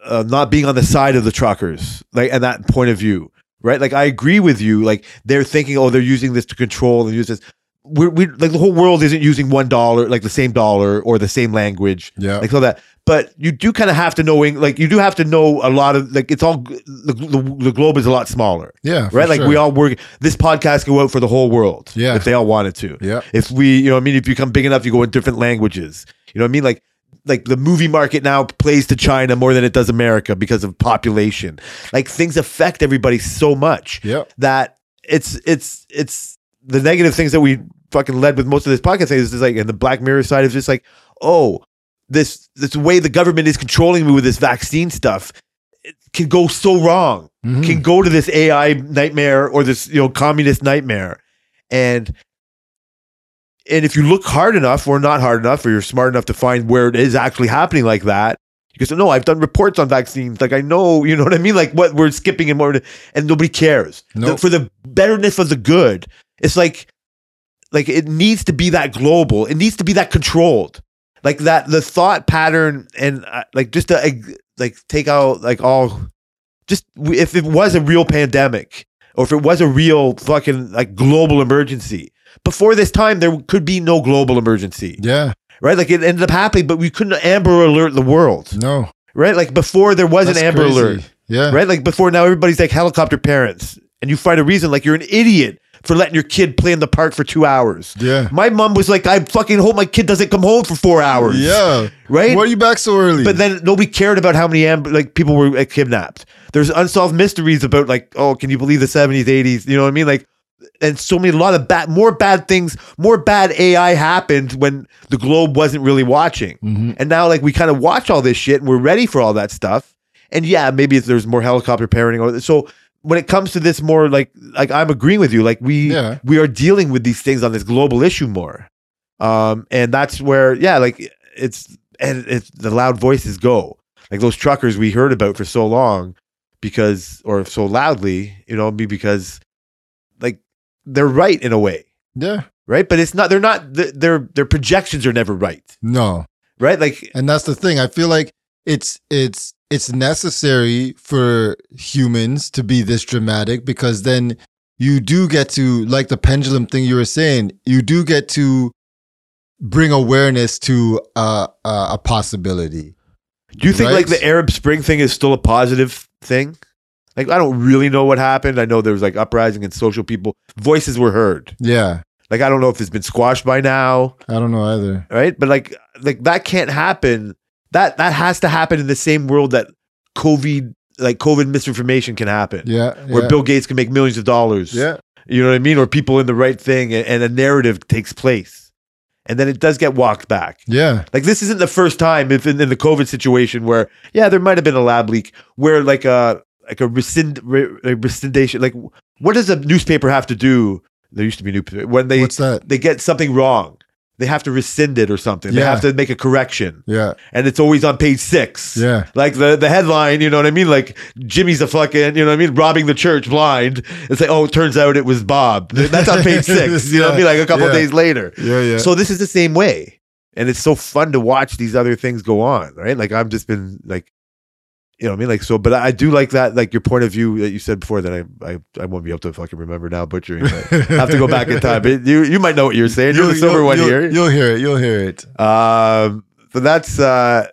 uh, not being on the side of the truckers like and that point of view right? Like i agree with you like they're thinking oh they're using this to control and use this we're, we like the whole world isn't using one dollar like the same dollar or the same language Yeah. like all that but you do kind of have to know Eng- like you do have to know a lot of like it's all the, the, the globe is a lot smaller yeah. right like sure. we all work this podcast go out for the whole world Yeah. if they all wanted to Yeah. if we you know what i mean if you become big enough you go in different languages you know what i mean like like the movie market now plays to china more than it does america because of population like things affect everybody so much Yep. that it's it's it's the negative things that we fucking led with most of this podcast thing is just like and the black mirror side is just like oh this this way the government is controlling me with this vaccine stuff it can go so wrong Mhm. can go to this AI nightmare or this you know communist nightmare, and and if you look hard enough or not hard enough or you're smart enough to find where it is actually happening like that, you say, no, I've done reports on vaccines. Like I know, you know what I mean. Like what we're skipping and more, and nobody cares. Nope. The- for the betterness of the good, it's like like it needs to be that global. It needs to be that controlled. Like that, the thought pattern and uh, like just to like take out like all just if it was a real pandemic or if it was a real fucking like global emergency before this time there could be no global emergency Yeah. right like it ended up happening but we couldn't amber alert the world No. right like before there was That's an amber crazy. alert Yeah. right? Like before now, everybody's like helicopter parents, and you find a reason like you're an idiot for letting your kid play in the park for two hours. Yeah. My mom was like, I fucking hope my kid doesn't come home for four hours. Yeah. Right? Why are you back so early? But then nobody cared about how many amb- like people were like, kidnapped. There's unsolved mysteries about like, oh, can you believe the 70s, 80s? You know what I mean? Like, and so many, a lot of bad, more bad things, more bad AI happened when the globe wasn't really watching. Mm-hmm. And now, like, we kind of watch all this shit and we're ready for all that stuff. And yeah, maybe if there's more helicopter parenting. Or, so when it comes to this more like, like I'm agreeing with you, like we, Yeah. we are dealing with these things on this global issue more. Um, and that's where, yeah, like it's, and it's the loud voices go like those truckers we heard about for so long because or so loudly you know be because like they're right in a way yeah. right but it's not they're not their their projections are never right No. right like And that's the thing. I feel like it's it's it's necessary for humans to be this dramatic because then you do get to like the pendulum thing you were saying, you do get to bring awareness to uh, uh, a possibility. do you think like the arab spring thing is still a positive thing like i don't really know what happened i know there was like uprising and social people voices were heard Yeah. like i don't know if it's been squashed by now I don't know either. right? But like like that can't happen. That that has to happen in the same world that COVID like COVID misinformation can happen. Yeah. Where yeah. Bill Gates can make millions of dollars. Yeah. You know what I mean? Or people in the right thing and, and a narrative takes place. And then it does get walked back. Yeah. Like this isn't the first time if in, in the COVID situation where yeah, there might have been a lab leak where like a like a rescind re, a rescindation like what does a newspaper have to do? There used to be new when they What's that? they get something wrong. They have to rescind it or something. They have to make a correction. Yeah. And it's always on page six. Yeah. Like the, the headline, you know what I mean? Like Jimmy's a fucking, you know what I mean? Robbing the church blind. It's like, oh, it turns out it was Bob. <laughs> That's on page six. You know what I mean? Like a couple Yeah. days later. Yeah. Yeah. So this is the same way. And it's so fun to watch these other things go on, right? Like I've just been like, you know what I mean? Like so, but I do like that, like your point of view that you said before that I I, I won't be able to fucking remember now butchering. But I have to go back in time. But you you might know what you're saying. You're the sober one you'll, here. You'll hear it. You'll hear it. Um, but that's uh,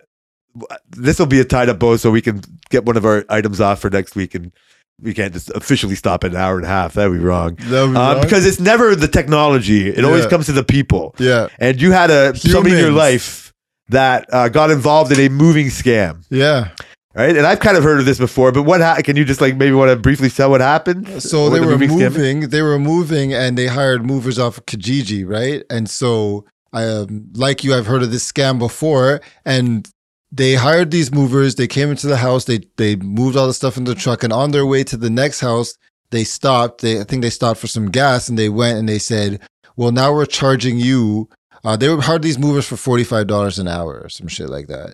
this will be a tied up bow, so we can get one of our items off for next week, and we can't just officially stop at an hour and a half. That'd be wrong. That'd be Uh, wrong. because it's never the technology; it always comes to the people. yeah. And you had a somebody in your life that uh, got involved in a moving scam, Yeah. Right? And I've kind of heard of this before, but what ha- can you just like maybe want to briefly tell what happened? So they the were moving. They were moving, and they hired movers off of Kijiji, right? And so, um, like you, I've heard of this scam before, and they hired these movers. They came into the house. They they moved all the stuff in the truck, and on their way to the next house, they stopped. They I think they stopped for some gas, and they went and they said, "Well, now we're charging you." Uh, they were hired these movers for forty five dollars an hour or some shit like that,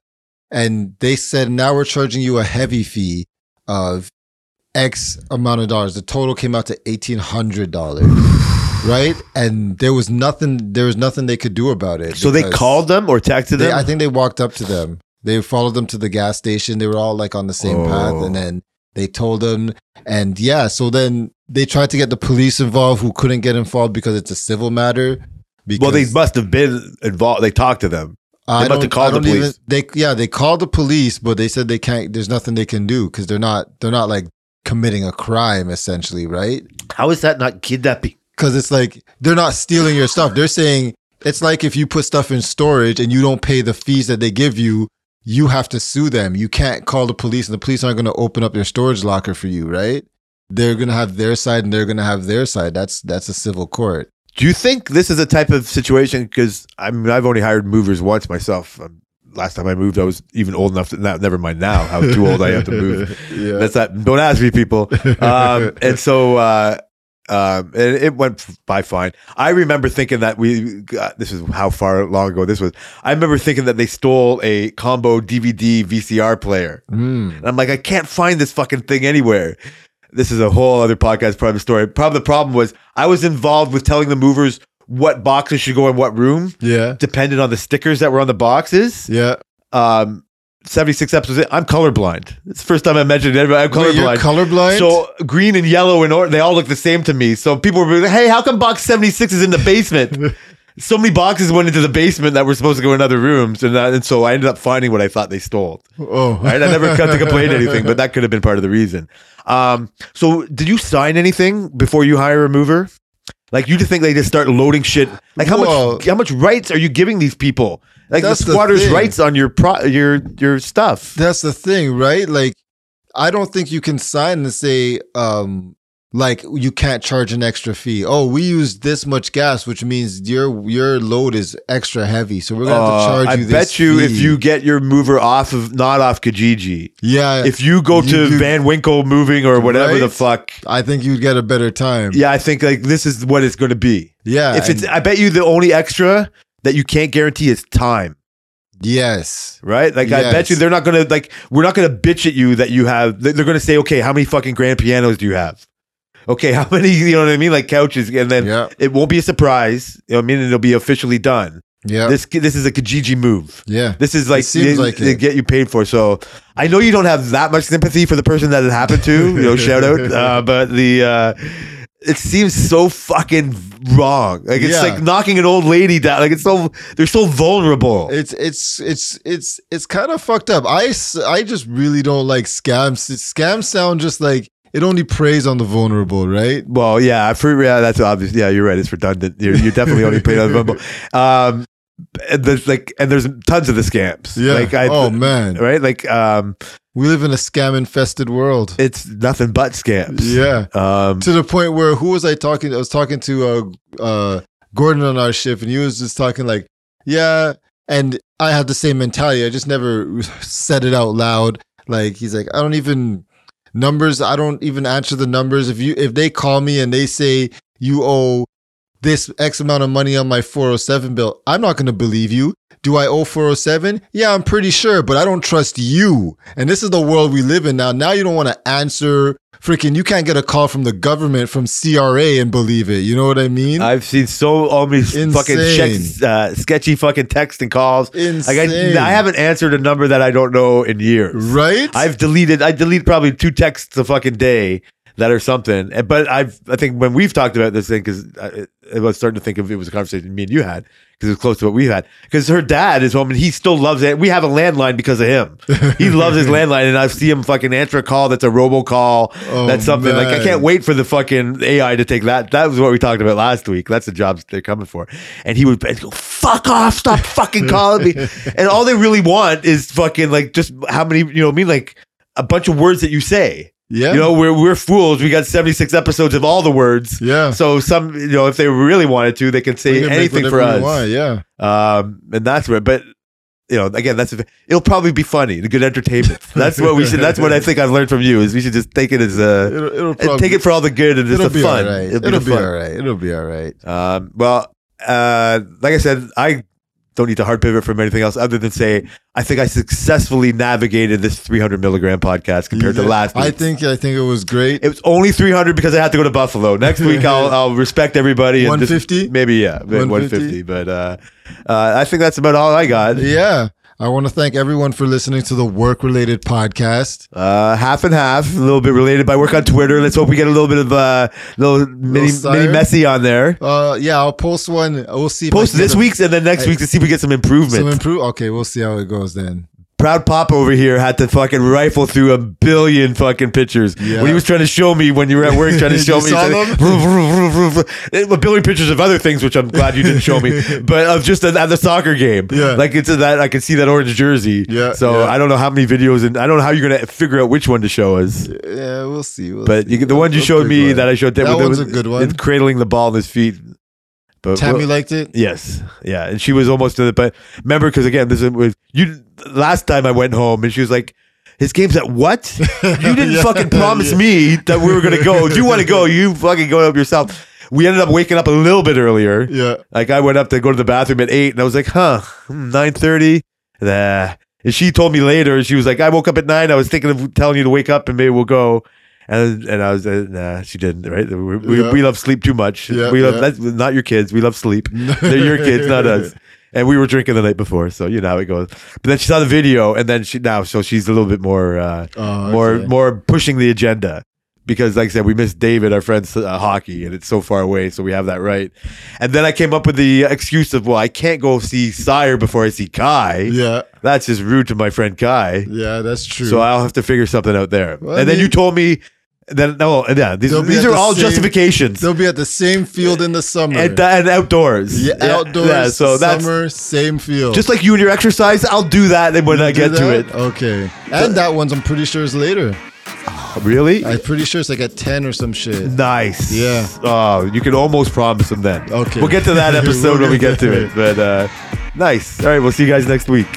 and they said, "Now we're charging you a heavy fee of X amount of dollars. The total came out to eighteen hundred dollars, <sighs> right? And there was nothing. There was nothing they could do about it. So they called them or texted They, them. I think they walked up to them. They followed them to the gas station. They were all like on the same oh. path, Oh. and then they told them. And yeah, so then they tried to get the police involved, who couldn't get involved because it's a civil matter. Because well, they must have been involved. They talked to them. I They must have don't- called I the police. they yeah, they called the police, but they said they can't. There's nothing they can do because they're not. They're not like committing a crime, essentially, right? How is that not kidnapping? Because it's like they're not stealing your stuff. They're saying it's like if you put stuff in storage and you don't pay the fees that they give you, you have to sue them. You can't call the police, and the police aren't going to open up your storage locker for you, right? They're going to have their side, and they're going to have their side. That's that's a civil court. Do you think this is a type of situation? Because I mean, I've only hired movers once myself. Um, last time I moved, I was even old enough to. Now, never mind now how too old I am to move. <laughs> yeah. That's that. Don't ask me, people. Um, <laughs> and so, uh, um, and it went by fine. I remember thinking that we. Got, this is how far long ago this was. I remember thinking that they stole a combo DVD VCR player. Mm. And I'm like, I can't find this fucking thing anywhere. This is a whole other podcast private story. Probably the problem was I was involved with telling the movers what boxes should go in what room, Yeah. depended on the stickers that were on the boxes. Yeah. Um, 76 episodes. I'm colorblind. It's the first time I mentioned it. I'm Wait, you're colorblind. colorblind. so green and yellow and or- they all look the same to me. So people were like, "Hey, how come box 76 is in the basement?" <laughs> so many boxes went into the basement that were supposed to go in other rooms, and, that, and so I ended up finding what I thought they stole. Oh, Right? I never got to complain <laughs> anything, but that could have been part of the reason. Um, so did you sign anything before you hire a mover? Like you just think they just start loading shit? Like how Well- much how much rights are you giving these people? Like the That's the squatters' rights on your pro your your stuff. That's the thing, right? Like, I don't think you can sign and say, um, like you can't charge an extra fee. Oh, we use this much gas, which means your your load is extra heavy, so we're gonna have to Uh, charge I you. I bet you if you get your mover off of not off Kijiji, yeah, if you go you to do- Van Winkle Moving or whatever the fuck, I think you'd get a better time. yeah, I think like this is what it's going to be. yeah. if it's, I bet you the only extra that you can't guarantee is time. yes, Right? Like I bet you they're not gonna like we're not gonna bitch at you that you have they're they're gonna say, okay, how many fucking grand pianos do you have? Okay, <laughs> how many you know what I mean? Like couches, and then yeah, it won't be a surprise. You know what I mean? It'll be officially done. yeah, This this is a Kijiji move. yeah. This is like seems they, like they it. get you paid for. So I know you don't have that much sympathy for the person that it happened to. You know, shout out. <laughs> Uh, but the uh, it seems so fucking wrong. Like it's Yeah. like knocking an old lady down. Like it's so they're so vulnerable. It's it's it's it's it's kind of fucked up. I I just really don't like scams. Scams sound just like it only preys on the vulnerable, right? Well, yeah, for yeah, that's obvious. Yeah, you're right. It's redundant. You're, you definitely only played on Bumble. <laughs> Um, and there's like, and there's tons of the scams. Yeah. Like, I, oh man, right. Like, um, we live in a scam infested world. it's nothing but scams. Yeah. Um, To the point where who was I talking? To? I was talking to uh uh Gordon on our shift, and he was just talking like, yeah. And I have the same mentality. I just never <laughs> said it out loud. Like he's like, I don't even numbers. I don't even answer the numbers. If you if they call me and they say you owe this X amount of money on my 407 bill, I'm not going to believe you. Do I owe 407? Yeah, I'm pretty sure, but I don't trust you. And this is the world we live in now. Now you don't want to answer freaking, you can't get a call from the government from CRA and believe it. You know what I mean? I've seen so all these fucking checks, uh, sketchy fucking text and calls. Like Insane. I, I haven't answered a number that I don't know in years. right? I've deleted. I delete probably two texts a fucking day that are something. But I've. I think when we've talked about this thing, because I, I was starting to think of it was a conversation me and you had, because it was close to what we had. Because her dad is home and he still loves it. We have a landline because of him. He loves his <laughs> landline, and I see him fucking answer a call that's a robocall. Oh, that's something like I can't wait for the fucking AI to take that. That was what we talked about last week. That's the jobs they're coming for. And he would go, "Fuck off! Stop fucking calling me." <laughs> And all they really want is fucking like just how many you know what I mean like a bunch of words that you say. Yeah. You know, we're we're fools. We got 76 episodes of all the words. yeah. So some, you know, if they really wanted to, they can say can anything for us. want, Yeah. Um, and that's where, but you know, again, that's it'll probably be funny, the good entertainment. <laughs> That's what we should. That's what I think I've learned from you is we should just take it as a It'll, it'll probably take it for all the good and just it'll the be fun. all right. It'll It'll, be, be fun. all right. It'll be all right. Um, well, uh, like I said, I don't need to hard pivot from anything else other than say I think I successfully navigated this 300 milligram podcast compared to last. I think I think it was great. It was only 300 because I had to go to Buffalo. Next <laughs> week, I'll, I'll respect everybody. and just- 150? Maybe, yeah, 150. 150? But uh, uh, I think that's about all I got. yeah. I want to thank everyone for listening to the work related podcast. Uh, half and half, a little bit related by work on Twitter. Let's hope we get a little bit of uh, little mini, sire? mini Messi on there. Uh, yeah, I'll post one. We'll see. Post this a- week's and then next I- week to see if we get some improvement. Some improve. Okay, we'll see how it goes then. Proud Pop over here had to fucking rifle through a billion fucking pictures Yeah. when he was trying to show me when you were at work trying to <laughs> show You me saw he said, <laughs> a billion pictures of other things which I'm glad you didn't show me <laughs> but of just at, the soccer game Yeah. like it's that I can see that orange jersey Yeah, so yeah. I don't know how many videos and I don't know how you're gonna figure out which one to show us Yeah, we'll see. We'll but see. you, the one you showed me that I showed That with- one's a good one. with cradling the ball in his feet but Tammy we'll- liked it. Yes, yeah, and she was almost to the. But remember, because again, this was you. Last time I went home, and she was like, "His game's at what? <laughs> You didn't Yeah, fucking promise yeah. me that we were gonna go. If you want to go, you fucking go up yourself." We ended up waking up a little bit earlier. Yeah. Like I went up to go to the bathroom at eight, and I was like, "Huh, hmm, nine thirty? Nah." And she told me later. She was like, "I woke up at nine. I was thinking of telling you to wake up, and maybe we'll go." And and I was uh, nah, she didn't. Right? We, we, Yeah. we love sleep too much. Yeah, we love yeah. that's not your kids. We love sleep. <laughs> They're your kids, not us. <laughs> And we were drinking the night before, so you know how it goes. But then she saw the video, and then she now, so she's a little bit more, uh, Oh, more, okay. more pushing the agenda. because, like I said, we missed David, our friend's uh, hockey, and it's so far away, so we have that right. And then I came up with the excuse of, well, I can't go see Sire before I see Kai. Yeah, That's just rude to my friend Kai. yeah, that's true. So I'll have to figure something out there. Well, I and then you told me, then no, yeah, these, They'll be these at are the all same- justifications. They'll be at the same field in the summer. And, and outdoors. yeah, outdoors. Yeah, so that's summer, same field. just like you and your exercise. I'll do that when I get to it. Okay, and that one's I'm pretty sure is later. Really? I'm pretty sure it's like at ten or some shit. Nice. Yeah. Oh, you can almost promise them then. Okay. We'll get to that <laughs> episode We'll when we get get to to it. But uh, nice. All right. We'll see you guys next week.